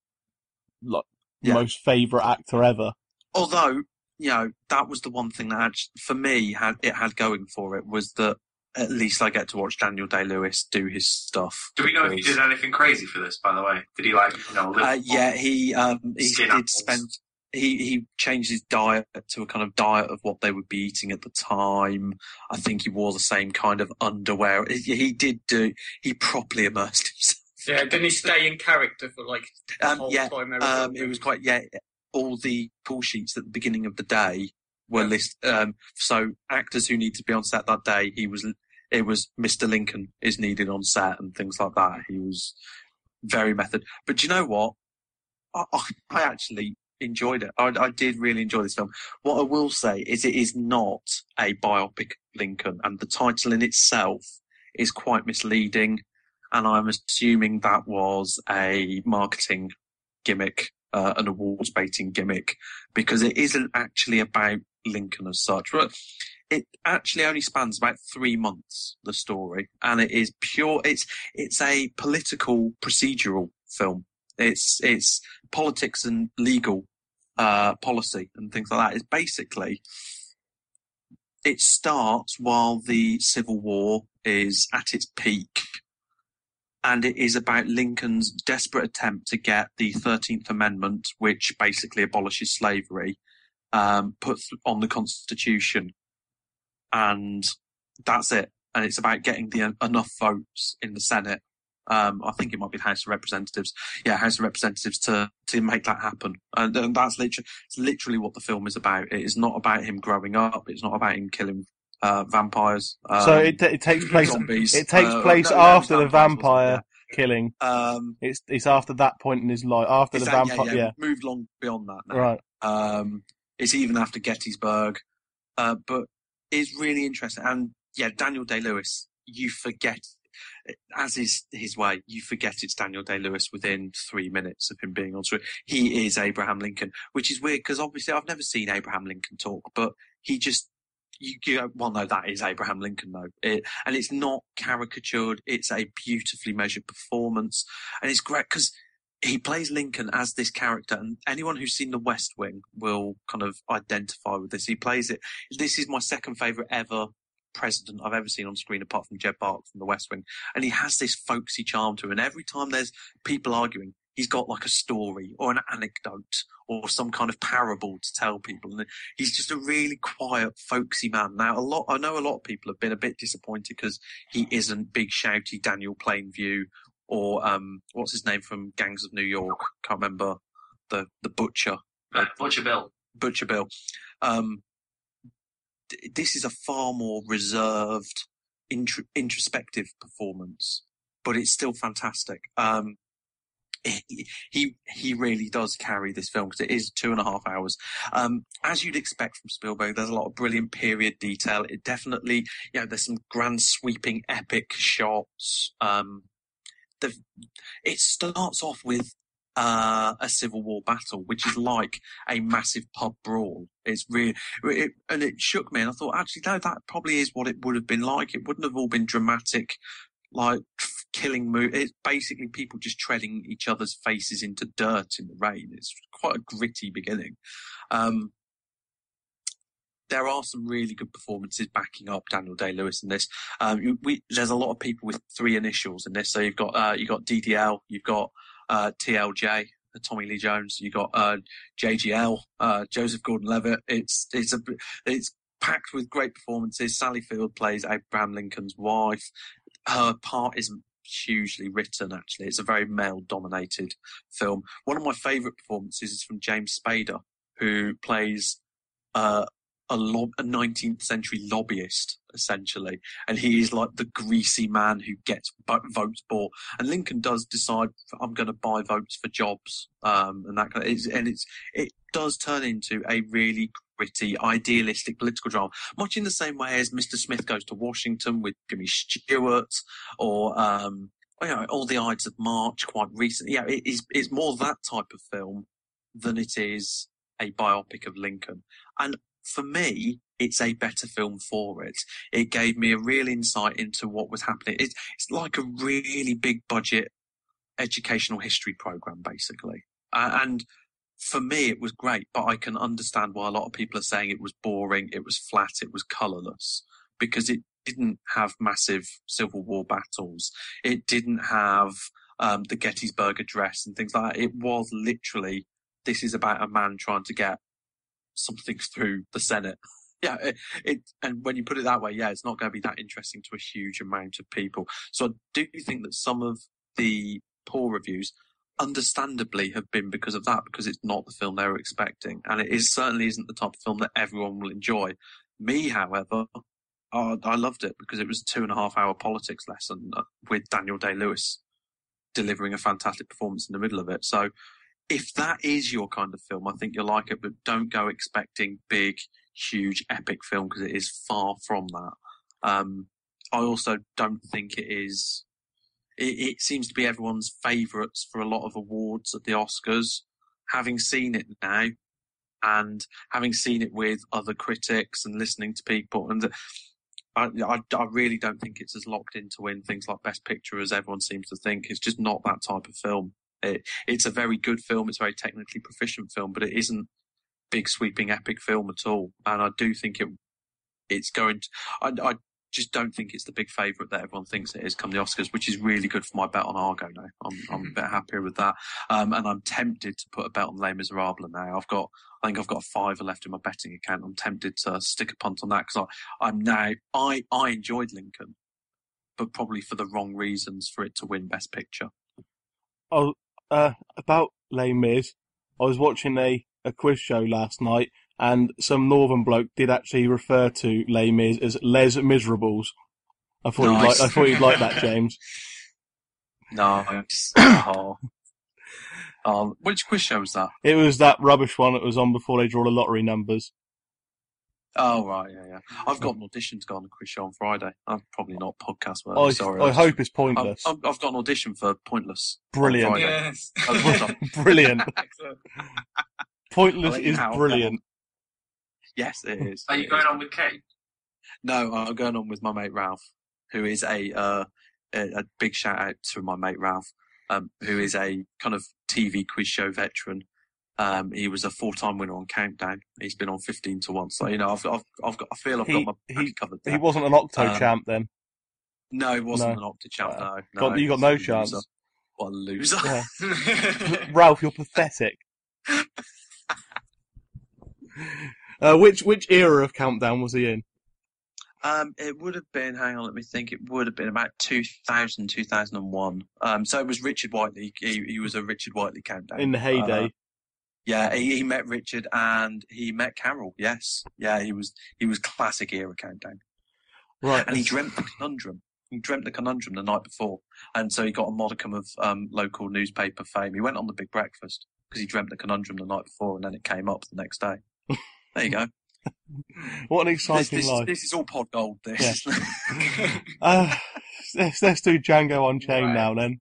like Yeah. most favorite actor ever. although you know that was the one thing that actually, for me had it had going for it was that at least I get to watch Daniel Day Lewis do his stuff. Do we know if he did anything crazy for this? By the way, did he like you know? Live Uh, yeah, he um he Skin did apples. spend he he changed his diet to a kind of diet of what they would be eating at the time. I think he wore the same kind of underwear. He, he did do he properly immersed himself. Yeah, didn't he stay in character for like the Um, whole yeah, time? Um, it was quite yeah. All the call sheets at the beginning of the day were list. Um, so actors who need to be on set that day, he was. It was Mr. Lincoln is needed on set and things like that. He was very method. But do you know what? I, I, I actually enjoyed it. I, I did really enjoy this film. What I will say is it is not a biopic Lincoln, and the title in itself is quite misleading. And I'm assuming that was a marketing gimmick, uh, an awards baiting gimmick, because it isn't actually about Lincoln as such. But it actually only spans about three months, the story, and it is pure. It's it's a political procedural film. It's it's politics and legal uh, policy and things like that. It's basically it starts while the Civil War is at its peak. And it is about Lincoln's desperate attempt to get the 13th Amendment, which basically abolishes slavery, um, put on the Constitution. And that's it. And it's about getting the enough votes in the Senate. Um, I think it might be the House of Representatives. Yeah, House of Representatives to, to make that happen. And, and that's literally, it's literally what the film is about. It is not about him growing up. It's not about him killing, uh, vampires. so um, it, it takes place. zombies. It takes Uh, place no, after the vampires, wasn't it? vampire killing. Um, It's it's after that point in his life. After the vampire. yeah, yeah, moved long beyond that now. Right. Um, it's even after Gettysburg, uh, but it's really interesting. And yeah, Daniel Day Lewis, you forget, as is his way, you forget it's Daniel Day Lewis within three minutes of him being on screen. He is Abraham Lincoln, which is weird because obviously I've never seen Abraham Lincoln talk, but he just. You, you well, no, that is Abraham Lincoln, though. It, and it's not caricatured. It's a beautifully measured performance. And it's great because he plays Lincoln as this character, and anyone who's seen The West Wing will kind of identify with this. He plays it. This is my second favorite ever president I've ever seen on screen, apart from Jed Bartlet from The West Wing, and he has this folksy charm to him. And every time there's people arguing, he's got like a story or an anecdote or some kind of parable to tell people. And he's just a really quiet, folksy man. Now, a lot I know a lot of people have been a bit disappointed because he isn't big, shouty Daniel Plainview or um, what's his name from Gangs of New York? Can't remember the the butcher, Uh, Butcher Bill. Butcher Bill. Um, th- this is a far more reserved, intro- introspective performance, but it's still fantastic. Um, he, he he really does carry this film because it is two and a half hours. Um, as you'd expect from Spielberg, there's a lot of brilliant period detail. It definitely, you know, there's some grand sweeping epic shots. Um, the, it starts off with uh, a Civil War battle, which is like a massive pub brawl. It's really, it, and it shook me. And I thought, actually, no, that probably is what it would have been like. It wouldn't have all been dramatic, like killing move. It's basically people just treading each other's faces into dirt in the rain. It's quite a gritty beginning. Um, there are some really good performances backing up Daniel Day Lewis in this. Um, we, there's a lot of people with three initials in this. So you've got uh, you've got DDL, you've got uh, TLJ, uh, Tommy Lee Jones, you've got uh, JGL, uh, Joseph Gordon-Levitt. It's it's a it's packed with great performances. Sally Field plays Abraham Lincoln's wife. Her part isn't hugely written actually. It's a very male-dominated film. One of my favourite performances is from James Spader, who plays uh, a, lob, a 19th century lobbyist, essentially. And he is like the greasy man who gets votes bought. And Lincoln does decide, I'm going to buy votes for jobs. Um, and that kind of, and it's, it does turn into a really gritty, idealistic political drama, much in the same way as Mr. Smith Goes to Washington with Jimmy Stewart or, um, you know, All the Ides of March quite recently. Yeah, it is, it's more that type of film than it is a biopic of Lincoln. And for me, it's a better film for it. It gave me a real insight into what was happening. It's, it's like a really big budget educational history program, basically. Uh, and for me, it was great, but I can understand why a lot of people are saying it was boring, it was flat, it was colourless, because it didn't have massive Civil War battles. It didn't have um, the Gettysburg Address and things like that. It was literally, this is about a man trying to get something through the Senate. Yeah, it, it, and when you put it that way, yeah, it's not going to be that interesting to a huge amount of people. So I do think that some of the poor reviews, understandably, have been because of that, because it's not the film they were expecting, and it is certainly isn't the type of film that everyone will enjoy. Me, however, I loved it because it was a two and a half hour politics lesson uh, with Daniel Day Lewis delivering a fantastic performance in the middle of it. So if that is your kind of film, I think you'll like it, but don't go expecting big, huge, epic film because it is far from that. Um, I also don't think it is. It, it seems to be everyone's favourites for a lot of awards at the Oscars. Having seen it now, and having seen it with other critics and listening to people, and I, I, I, really don't think it's as locked in to win things like Best Picture as everyone seems to think. It's just not that type of film. It, it's a very good film. It's a very technically proficient film, but it isn't big sweeping epic film at all. And I do think it it's going to. I, I just don't think it's the big favourite that everyone thinks it is come the Oscars, which is really good for my bet on Argo now. I'm, I'm a bit happier with that. Um, and I'm tempted to put a bet on Les Miserables now. I've got, I think I've got a fiver left in my betting account. I'm tempted to stick a punt on that because I'm now, I, I enjoyed Lincoln, but probably for the wrong reasons for it to win Best Picture. Oh, uh, about Les Mis, I was watching a, a quiz show last night, and some northern bloke did actually refer to Les Mis as Les Miserables. I thought nice. you'd like, I thought you'd like that, James. No, oh. um, which quiz show was that? It was that rubbish one that was on before they draw the lottery numbers. Oh right, yeah, yeah. I've got an audition to go on a quiz show on Friday. I'm probably not podcast worthy. I, sorry. I, I hope it's pointless. I've, I've, got an audition for Pointless. Brilliant. Yes. brilliant. pointless is brilliant. Yes, it is. Are you going on with Kate? No, I'm going on with my mate Ralph, who is a uh, a, a, big shout out to my mate Ralph, um, who is a kind of TV quiz show veteran. Um, he was a four-time winner on Countdown. He's been on fifteen to one. So you know, I've, I've, I've got, I feel I've he, got my he, covered. There. He wasn't an Octo um, champ then. No, he wasn't no. an Octo champ. Uh, no, no. you got no chance. Loser. What a loser! Yeah. Ralph, you're pathetic. uh, which which era of Countdown was he in? Um, it would have been, hang on, let me think, it would have been about 2000, 2001. Um, so it was Richard Whiteley. He, he was a Richard Whiteley countdown. In the heyday. Yeah, he, he, met Richard and he met Carol. Yes, yeah, he was he was classic era countdown. Right, and he dreamt the conundrum. He dreamt the conundrum the night before, and so he got a modicum of um, local newspaper fame. He went on the Big Breakfast because he dreamt the conundrum the night before, and then it came up the next day. there you go. what an exciting this, this, life! This is all pod gold. This. Yeah. uh, let's, let's do Django Unchained right. now then.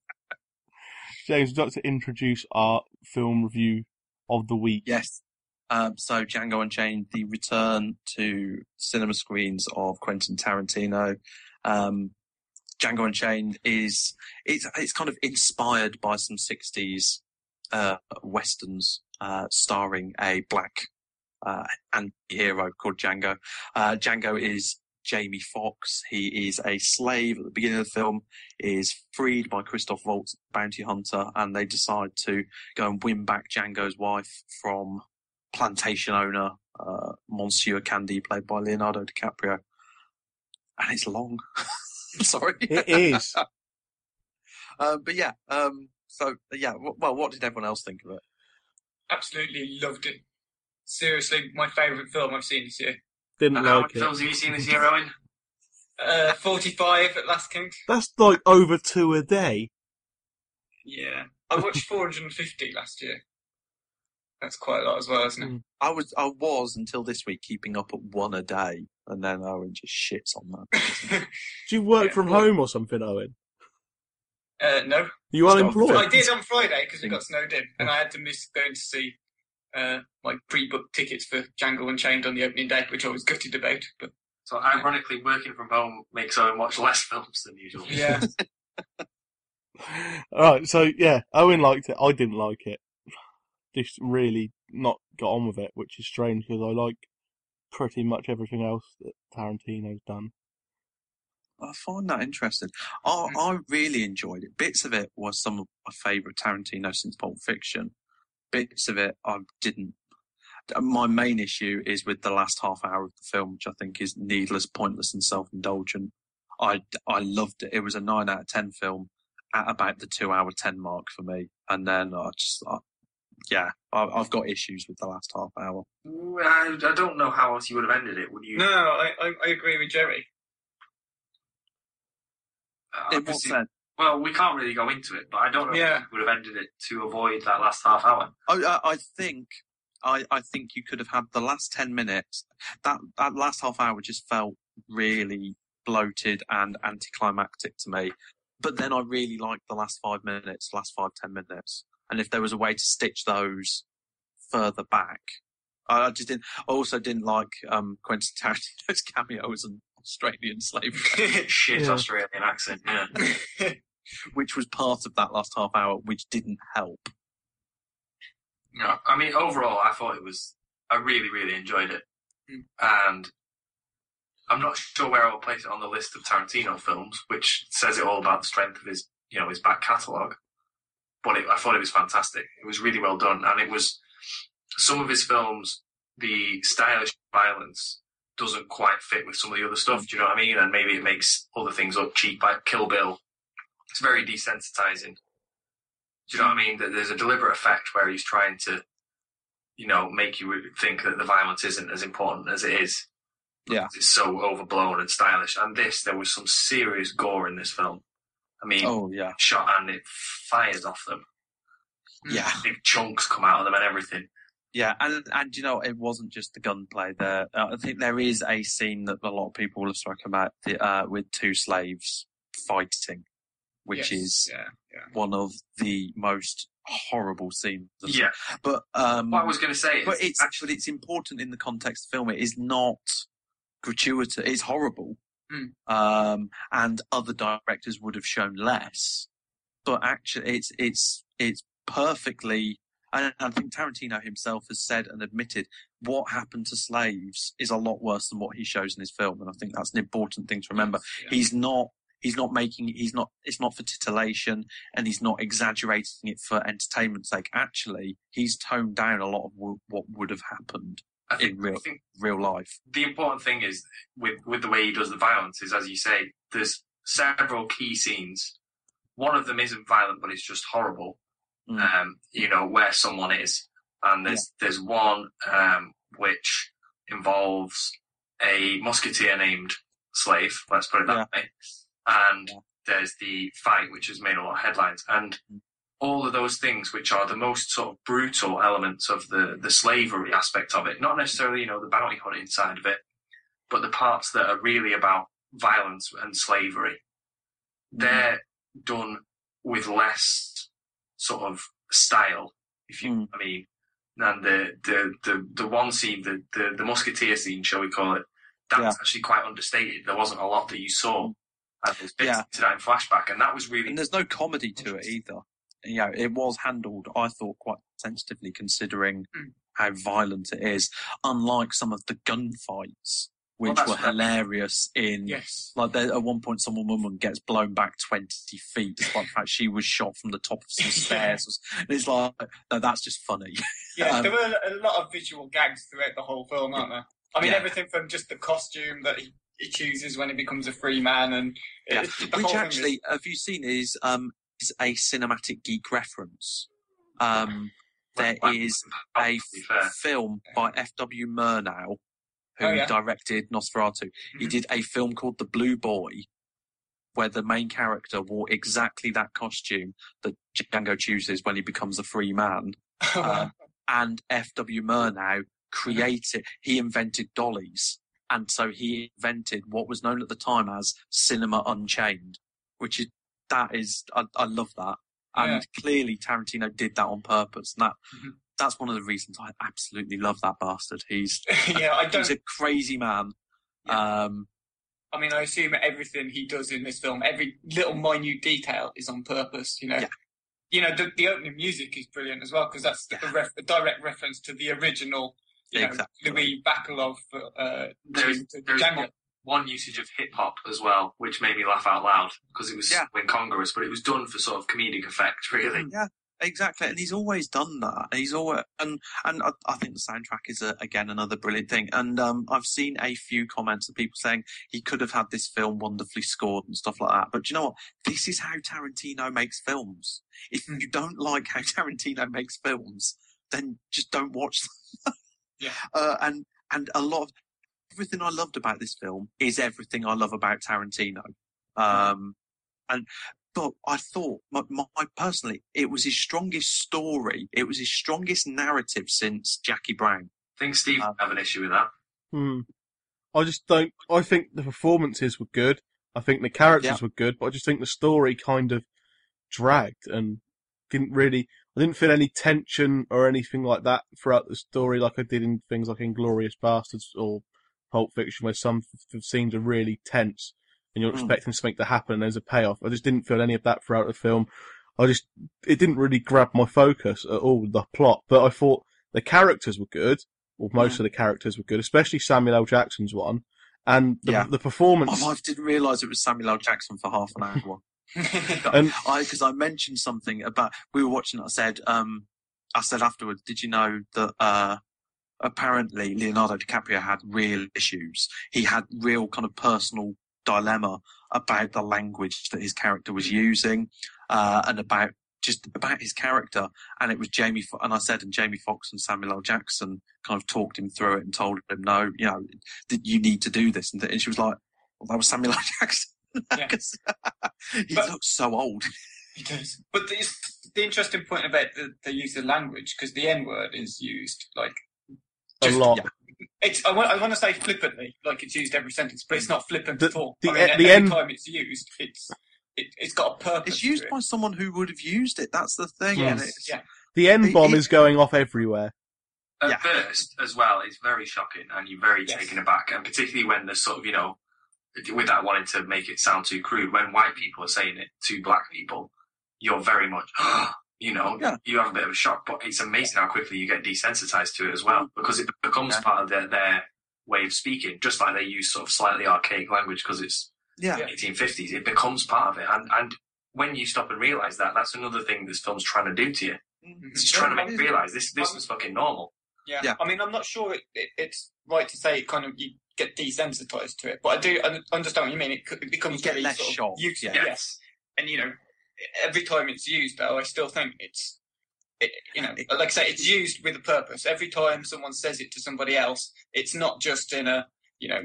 James, would like to introduce our film review of the week. Yes. Um, so Django Unchained, the return to cinema screens of Quentin Tarantino. Um, Django Unchained is it's it's kind of inspired by some '60s uh, westerns uh, starring a black uh, anti-hero called Django. Uh, Django is Jamie Foxx. He is a slave at the beginning of the film, is freed by Christoph Waltz, bounty hunter, and they decide to go and win back Django's wife from plantation owner, uh, Monsieur Candie, played by Leonardo DiCaprio. And it's long. Sorry. It is. uh, but yeah, um, so yeah, well, what did everyone else think of it? Absolutely loved it. Seriously, my favourite film I've seen this year. Didn't And how like many it. films have you seen this year, Owen? Uh, 45 at Last count. That's like over two a day. Yeah. I watched 450 last year. That's quite a lot as well, isn't it? I was, I was until this week keeping up at one a day, and then Owen just shits on that. Do you work Yeah, from well- home or something, Owen? Uh, no. You It's not unemployed? I did on Friday because we got snowed in, and I had to miss going to see uh, my pre-booked tickets for Django Unchained on the opening day, which I was gutted about. But So ironically, working from home makes Owen watch less films than usual. yeah, Alright, so yeah, Owen liked it. I didn't like it. Just really not got on with it, which is strange because I like pretty much everything else that Tarantino's done. I find that interesting. I, I really enjoyed it. Bits of it was some of my favourite Tarantino since Pulp Fiction. Bits of it I didn't. My main issue is with the last half hour of the film, which I think is needless, pointless, and self-indulgent. I I loved it. It was a nine out of ten film at about the two hour ten mark for me, and then I just. I, yeah, I, I've got issues with the last half hour. I, I don't know how else you would have ended it. Would you? no, I, I, I agree with Jerry. Uh, It was obviously- said. Well, we can't really go into it, but I don't know Yeah. if you would have ended it to avoid that last half hour. I, I, think, I, I think you could have had the last ten minutes. That that last half hour just felt really bloated and anticlimactic to me. But then I really liked the last five minutes, last five ten minutes. And if there was a way to stitch those further back, I, I just didn't. I also didn't like um, Quentin Tarantino's cameos and Australian slave, Shit Yeah. Australian accent. Yeah. which was part of that last half hour, which didn't help. No, I mean overall, I thought it was. I really, really enjoyed it, Mm. and I'm not sure where I'll place it on the list of Tarantino films, which says it all about the strength of his, you know, his back catalogue. But it, I thought it was fantastic. It was really well done, and it was some of his films. The stylish violence doesn't quite fit with some of the other stuff. Do you know what I mean? And maybe it makes other things look cheap, like Kill Bill. It's very desensitizing. Do you know what I mean? That there's a deliberate effect where he's trying to, you know, make you think that the violence isn't as important as it is. Yeah. It's so overblown and stylish. And this, there was some serious gore in this film. I mean, Oh yeah, shot and it fires off them. yeah. Big chunks come out of them and everything. Yeah, and and you know it wasn't just the gunplay. There, uh, I think there is a scene that a lot of people will have spoken about the, uh, with two slaves fighting, which Yes, is yeah, yeah. one of the most horrible scenes. of- Yeah. but um, What I was going to say is, but it's actually, it's important in the context of the film. It is not gratuitous. It's horrible, Mm. um, and other directors would have shown less. But actually, it's it's it's perfectly. And I think Tarantino himself has said and admitted what happened to slaves is a lot worse than what he shows in his film, and I think that's an important thing to remember. Yeah. He's not. He's not making. He's not. It's not for titillation, and he's not exaggerating it for entertainment's sake. Actually, he's toned down a lot of w- what would have happened I think, in real I think real life. the important thing is with with the way he does the violence is, as you say, there's several key scenes. One of them isn't violent, but it's just horrible. Mm. Um, you know where someone is, and there's there's one um, which involves a musketeer named Slave. Let's put it that way. And Yeah. there's the fight, which has made a lot of headlines, and Mm. all of those things, which are the most sort of brutal elements of the the slavery aspect of it, not necessarily you know the bounty hunting side of it, but the parts that are really about violence and slavery, they're done with less sort of style, if you Mm. I mean. And the, the, the, the one scene, the, the, the musketeer scene, shall we call it, that's Yeah. actually quite understated. There wasn't a lot that you saw. And there's bits Yeah. to that in flashback, and that was really And there's no comedy to it either. You know, it was handled, I thought, quite sensitively considering Mm. how violent it is. Unlike some of the gunfights, which that's were what I mean. hilarious in Yes. Like there, at one point, some woman gets blown back twenty feet, despite the fact she was shot from the top of some Yeah. stairs. And it's like, no, that's just funny. Yeah, Um, there were a lot of visual gags throughout the whole film, aren't there? I mean, Yeah. everything from just the costume that he, he chooses when he becomes a free man, and Yeah. it, Which actually, have you seen? Is um is a cinematic geek reference. Um, there is a fair. film by F. W. Murnau, who Oh, yeah. directed Nosferatu. He Mhm. did a film called The Blue Boy, where the main character wore exactly that costume that Django chooses when he becomes a free man. Um, and F.W. Murnau created, he invented dollies. And so he invented what was known at the time as Cinema Unchained, which is, that is, I, I love that. And clearly Tarantino did that on purpose. And that, Mhm. that's one of the reasons I absolutely love that bastard. He's, yeah, I don't. he's a crazy man. Um, I mean, I assume everything he does in this film, every little minute detail is on purpose. You know, Yeah. you know, the, the opening music is brilliant as well because that's Yeah. a, ref, a direct reference to the original, you know, Exactly. Luis Bacalov uh, There's, to, to there's Django. one, one usage of hip hop as well, which made me laugh out loud because it was Yeah. so incongruous, but it was done for sort of comedic effect, really. Yeah, exactly. And he's always done that. He's always and and I, I think the soundtrack is a, again another brilliant thing. And um, I've seen a few comments of people saying he could have had this film wonderfully scored and stuff like that. But do you know what? This is how Tarantino makes films. If you don't like how Tarantino makes films, then just don't watch them. Yeah. Uh, and and a lot of everything I loved about this film is everything I love about Tarantino. Um, and but I thought, my, my, personally, it was his strongest story. It was his strongest narrative since Jackie Brown. I think Steve Um, have an issue with that. Hmm. I just don't. I think the performances were good. I think the characters Yeah. were good, but I just think the story kind of dragged and didn't really. I didn't feel any tension or anything like that throughout the story, like I did in things like Inglourious Basterds or Pulp Fiction, where some f- scenes are really tense and you're Mm. expecting something to happen and there's a payoff. I just didn't feel any of that throughout the film. I just it didn't really grab my focus at all. The plot, but I thought the characters were good, or most Mm. of the characters were good, especially Samuel L. Jackson's one, and the, Yeah. the performance. Oh, I didn't realise it was Samuel L. Jackson for half an hour. and I because I mentioned something about we were watching. I said, um, I said afterwards, did you know that uh, apparently Leonardo DiCaprio had real issues. He had real kind of personal dilemma about the language that his character was using, uh, and about just about his character. And it was Jamie, Fo- and I said, and Jamie Foxx and Samuel L. Jackson kind of talked him through it and told him, no, you know, that you need to do this. And, th- and she was like, well, that was Samuel L. Jackson. Yeah. 'Cause he But- looks so old. He does. But the, the interesting point about the, the use of language, because the N word is used like a lot. yeah. it's. I want, I want to say flippantly, like it's used every sentence, but it's not flippant The- at all. the I mean, the every N- time it's used, it's it, it's got a purpose. It's used to it. by someone who would have used it. That's the thing. Yes, and it's, yeah. The N bomb is going off everywhere. At Yeah. first, as well, it's very shocking and you're very Yes. taken aback. And particularly when there's sort of, you know, with that wanting to make it sound too crude, when white people are saying it to black people, you're very much, you know, Yeah. you have a bit of a shock. But it's amazing how quickly you get desensitized to it as well because it becomes Yeah. part of their, their way of speaking, just like they use sort of slightly archaic language because it's yeah. Yeah. 1850s. It becomes part of it. And, and when you stop and realize that, that's another thing this film's trying to do to you. Mhm. It's just trying to make you realize this, this was fucking normal. Yeah. Yeah. I mean, I'm not sure it, it, it's right to say it kind of you get desensitized to it, but I do understand what you mean. It, it becomes You get very less sort of shock, used- yeah. Yes, and you know, every time it's used, though, I still think it's. It, you know, like I say, it's used with a purpose. Every time someone says it to somebody else, it's not just in a, you know,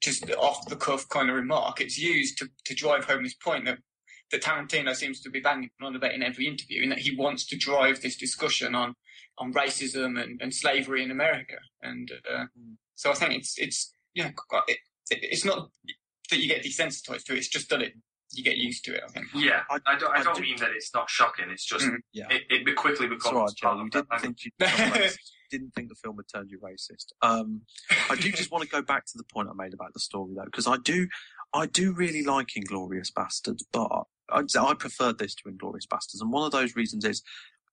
just off the cuff kind of remark. It's used to, to drive home this point that, that Tarantino seems to be banging on about in every interview, in that he wants to drive this discussion on on racism and, and slavery in America. And uh, so I think it's it's you know it, it, it's not that you get desensitized to it. It's just that it you get used to it. I think. Yeah, I- I, don't. I, I don't do- mean that it's not shocking. It's just Mm. Yeah. it, it be- quickly It's becomes all right, part Joe. You didn't think you didn't think the film would turn you racist. Um, I do just want to go back to the point I made about the story though, because I do, I do really like Inglourious Basterds, but I, I preferred this to Inglourious Basterds, and one of those reasons is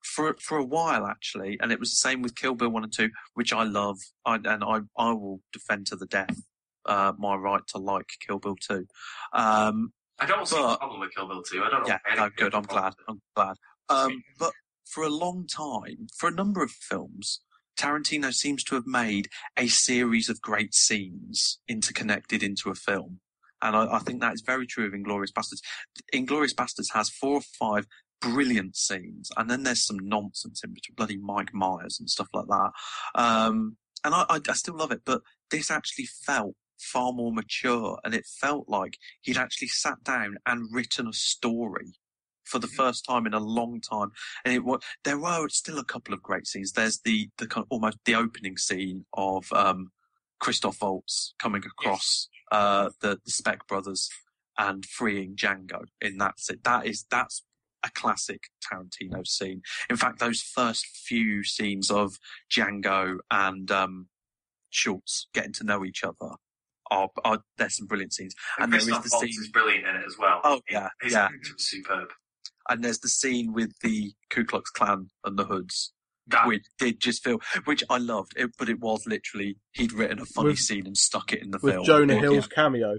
for for a while actually, and it was the same with Kill Bill one and two, which I love, I, and I I will defend to the death uh, my right to like Kill Bill two. Um, I don't see a problem with Kill Bill 2. I don't yeah, no, good. I'm glad. I'm glad. Um, but for a long time, for a number of films, Tarantino seems to have made a series of great scenes interconnected into a film. And I, I think that is very true of Inglourious Basterds. Inglourious Basterds has four or five brilliant scenes, and then there's some nonsense in between, bloody Mike Myers and stuff like that. Um, and I, I, I still love it, but this actually felt far more mature, and it felt like he'd actually sat down and written a story for the first time in a long time. And it was there were still a couple of great scenes. There's the the kind of almost the opening scene of um, Christoph Waltz coming across uh, the, the Speck brothers and freeing Django in that. That is that's a classic Tarantino scene. In fact, those first few scenes of Django and um, Schultz getting to know each other are, are there's some brilliant scenes. And, And there Christoph is the Waltz scene. is brilliant in it as well. Oh yeah, His yeah. acting superb. And there's the scene with the Ku Klux Klan and the hoods, That which did just feel, which I loved. It, but it was literally he'd written a funny With- scene and stuck it in the with film. Jonah It- Hill's cameo.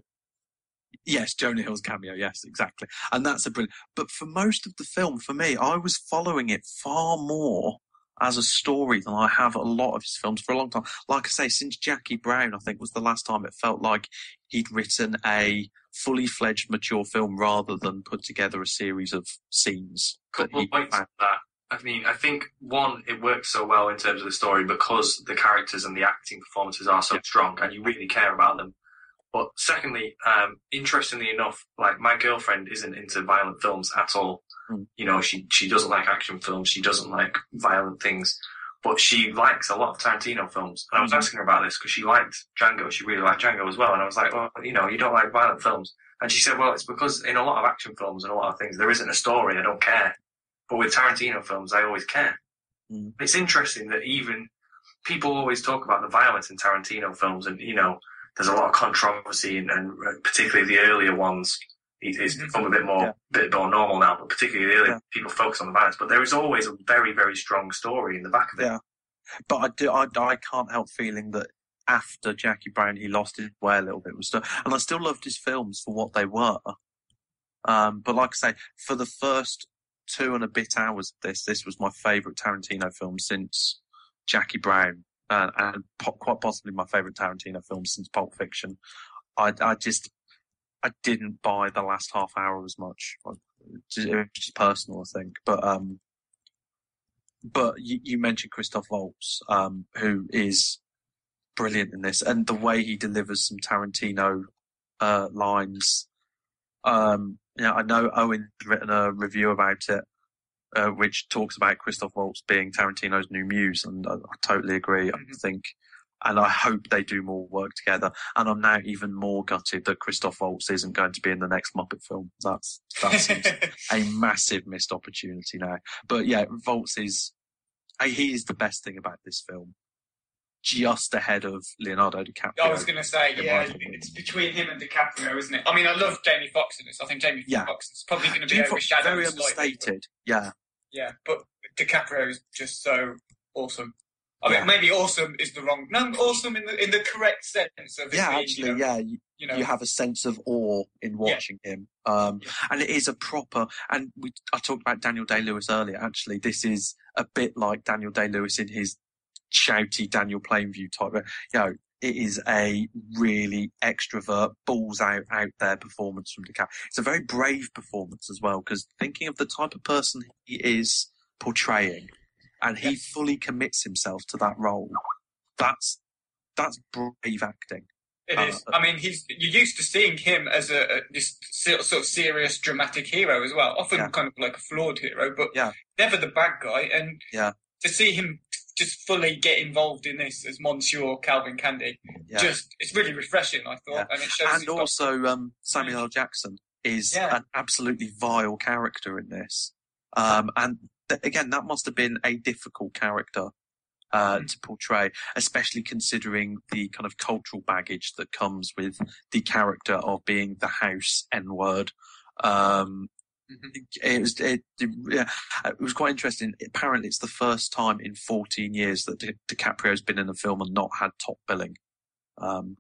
Yes, Jonah Hill's cameo. Yes, exactly. And that's a brilliant. But for most of the film, for me, I was following it far more as a story than I have a lot of his films for a long time. Like I say, since Jackie Brown, I think was the last time it felt like he'd written a fully fledged mature film rather than put together a series of scenes. couple of points on that. I mean, I think one, it works so well in terms of the story because the characters and the acting performances are so strong, and you really care about them. But secondly, um, interestingly enough, like my girlfriend isn't into violent films at all. Mm. You know, she she doesn't like action films. She doesn't like violent things. But she likes a lot of Tarantino films. And I was Mhm. asking her about this because she liked Django. She really liked Django as well. And I was like, well, you know, you don't like violent films. And she said, well, it's because in a lot of action films and a lot of things, there isn't a story. I don't care. But with Tarantino films, I always care. Mm. It's interesting that even people always talk about the violence in Tarantino films, and you know, there's a lot of controversy, and, and particularly the earlier ones. It's Mhm. become a bit more, Yeah. bit more normal now, but particularly the earlier Yeah. people focus on the violence. But there is always a very, very strong story in the back of it. Yeah. But I do, I, I can't help feeling that after Jackie Brown, he lost his way a little bit with stuff. And I still loved his films for what they were. Um, but like I say, for the first two and a bit hours of this, this was my favourite Tarantino film since Jackie Brown, uh, and po- quite possibly my favourite Tarantino film since Pulp Fiction. I, I just, I didn't buy the last half hour as much. It was just personal, I think. But, um, but you, you mentioned Christoph Waltz, um, who is brilliant in this, and the way he delivers some Tarantino uh, lines. Um, you know, I know Owen's written a review about it, uh, which talks about Christoph Waltz being Tarantino's new muse, and I, I totally agree. I Mhm. think, and I hope they do more work together. And I'm now even more gutted that Christoph Waltz isn't going to be in the next Muppet film. That's that seems a massive missed opportunity now. But yeah, Waltz is he is the best thing about this film, just ahead of Leonardo DiCaprio. I was going to say, yeah, it's between him and DiCaprio, isn't it? I mean, I love Jamie Foxx in this. I think Jamie Yeah. Foxx is probably going to be Jamie Foxx, overshadowed. very slightly, but- understated. Yeah, Yeah, but DiCaprio is just so awesome. I mean, Yeah. maybe awesome is the wrong. No, awesome in the in the correct sense of it yeah. being, Actually, you know, yeah. You, you know, you have a sense of awe in watching him, um, and it is a proper. And we, I talked about Daniel Day Lewis earlier. Actually, this is a bit like Daniel Day Lewis in his shouty Daniel Plainview type. You know, it is a really extrovert, balls out, out there performance from DiCaprio. It's a very brave performance as well, because thinking of the type of person he is portraying, and he fully commits himself to that role. That's that's brave acting. It Uh, is. I mean, he's you're used to seeing him as a, a this sort sort of serious, dramatic hero as well. Often Yeah. kind of like a flawed hero, but Yeah. never the bad guy. And Yeah. to see him just fully get involved in this as Monsieur Calvin Candie, Yeah. just it's really refreshing. I thought, Yeah. and it shows. and also um, Samuel L. Jackson is Yeah. an absolutely vile character in this. Um, and th- again, that must have been a difficult character uh, Mm. to portray, especially considering the kind of cultural baggage that comes with the character of being the house N word. Um. It was it, yeah, it was quite interesting. Apparently, it's the first time in 14 years that Di- DiCaprio's been in a film and not had top billing. Um,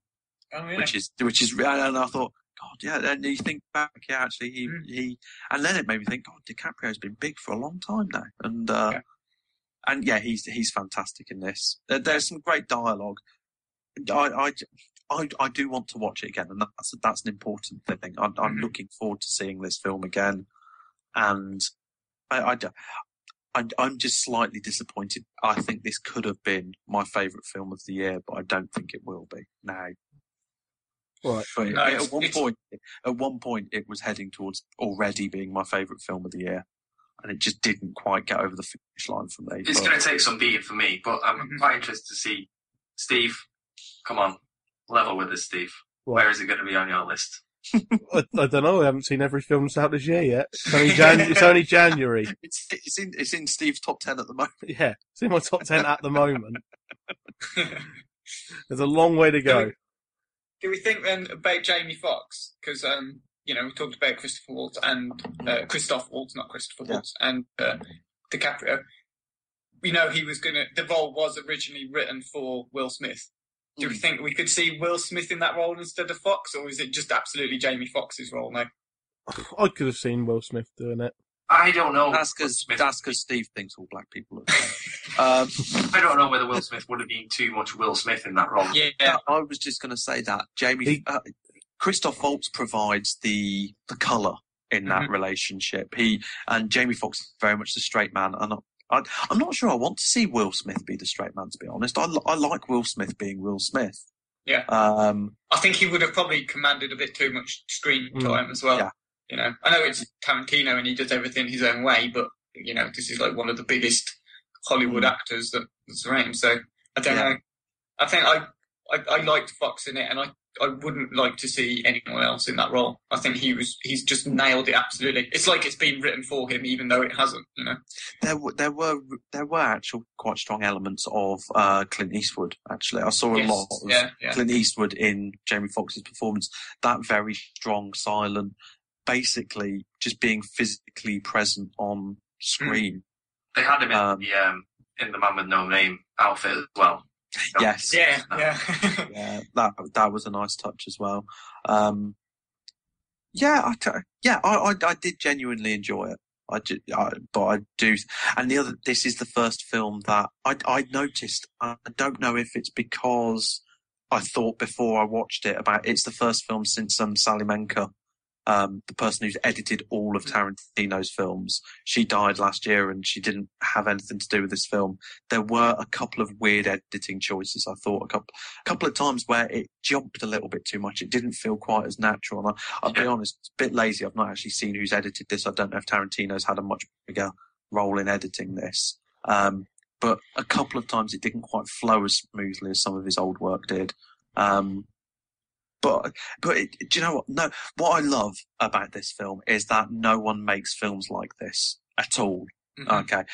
oh, yeah. which is which is and I thought, God, yeah. And you think back, yeah, actually, he Mm. he, and then it made me think, God, DiCaprio's been big for a long time now, and uh, Yeah. and yeah, he's he's fantastic in this. There's some great dialogue. I, I I I do want to watch it again, and that's that's an important thing. I'm, I'm Mhm. looking forward to seeing this film again, and I, I, d- I'm, I'm just slightly disappointed. I think this could have been my favourite film of the year, but I don't think it will be now. Right. But No, at one point, at one point, it was heading towards already being my favourite film of the year, and it just didn't quite get over the finish line for me. It's going to take some beating for me, but I'm Mhm. quite interested to see. Steve, come on, level with us, Steve. What? Where is it going to be on your list? I, I don't know. I haven't seen every film that's out this year yet. It's only, Jan- it's only January. It's, it's in it's in Steve's top ten at the moment. Yeah, it's in my top ten at the moment. There's a long way to go. Do we think then about Jamie Foxx? Because um, you know we talked about Christopher Waltz and uh, Christoph Waltz, not Christopher Yeah. Waltz, and uh, DiCaprio. We know he was gonna. The role was originally written for Will Smith. Do we Mm. think we could see Will Smith in that role instead of Foxx, or is it just absolutely Jamie Foxx's role now? I could have seen Will Smith doing it. I don't know. That's because that's because Steve thinks all black people are. um, I don't know whether Will Smith would have been too much Will Smith in that role. Yeah, Yeah, I was just going to say that Jamie He- uh, Christoph Waltz provides the the color in that Mhm. relationship. He and Jamie Foxx is very much the straight man, and I, I'm not sure I want to see Will Smith be the straight man. To be honest, I, I like Will Smith being Will Smith. Yeah. Um, I think he would have probably commanded a bit too much screen Mm. time as well. Yeah. You know, I know it's Tarantino and he does everything his own way, but you know, this is like one of the biggest Hollywood Mm. actors that, that's around. So I don't Yeah. know. I think I, I I liked Foxx in it, and I I wouldn't like to see anyone else in that role. I think he was he's just nailed it absolutely. It's like it's been written for him, even though it hasn't. You know. there were there were there were actual quite strong elements of uh, Clint Eastwood. Actually, I saw a Yes. lot of Yeah, yeah. Clint Eastwood in Jamie Foxx's performance. That very strong, silent, basically just being physically present on screen. They had him in Um, the um, in the Man with No Name outfit as well. Yes, Yeah, yeah. yeah, that that was a nice touch as well. Um, yeah, I t- yeah, I, I I did genuinely enjoy it. I, ju- I but I do, and the other. This is the first film that I I noticed. I don't know if it's because I thought before I watched it about it's the first film since um Sally Menke, um the person who's edited all of Tarantino's films. She died last year and she didn't have anything to do with this film. There were a couple of weird editing choices. I thought a couple a couple of times where it jumped a little bit too much. It didn't feel quite as natural. And I, I'll be honest, it's a bit lazy. I've not actually seen who's edited this. I don't know if Tarantino's had a much bigger role in editing this. Um, but a couple of times it didn't quite flow as smoothly as some of his old work did. Um, but but it, do you know what? No, what I love about this film is that no one makes films like this at all. Mhm. Okay,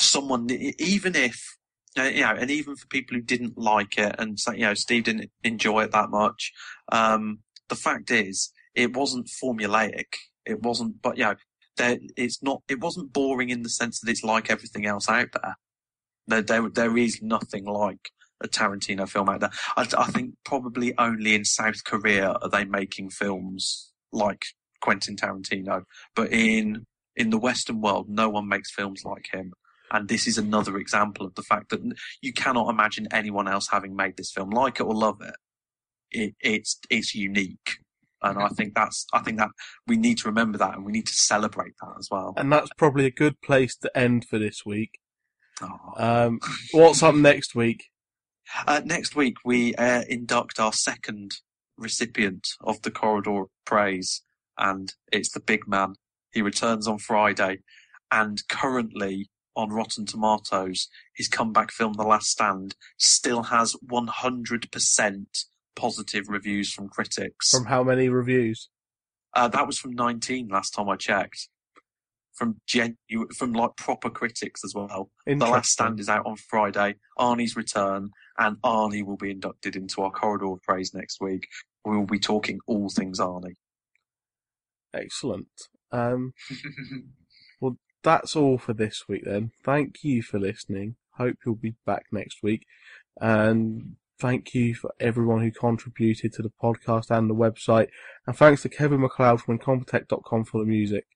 someone even if uh, you know, and even for people who didn't like it and say you know Steve didn't enjoy it that much, um, the fact is it wasn't formulaic. It wasn't, but you know, there it's not. It wasn't boring in the sense that it's like everything else out there. There, there, there is nothing like a Tarantino film out there. I, I think probably only in South Korea are they making films like Quentin Tarantino, but in in the Western world, no one makes films like him. And this is another example of the fact that you cannot imagine anyone else having made this film, like it or love it. it it's it's unique, and I think that's I think that we need to remember that, and we need to celebrate that as well. And that's probably a good place to end for this week. Oh. Um, what's up next week? Uh, next week, we uh, induct our second recipient of the Corridor Praise, and it's the big man. He returns on Friday, and currently on Rotten Tomatoes, his comeback film, The Last Stand, still has 100% positive reviews from critics. From how many reviews? Uh, that was from 19 last time I checked. From genu- from like proper critics as well. The Last Stand is out on Friday. Arnie's return, and Arnie will be inducted into our corridor of praise next week. We will be talking all things Arnie. Excellent. Um, well, that's all for this week then. Thank you for listening. Hope you'll be back next week. And thank you for everyone who contributed to the podcast and the website. And thanks to Kevin MacLeod from Incompetech.com for the music.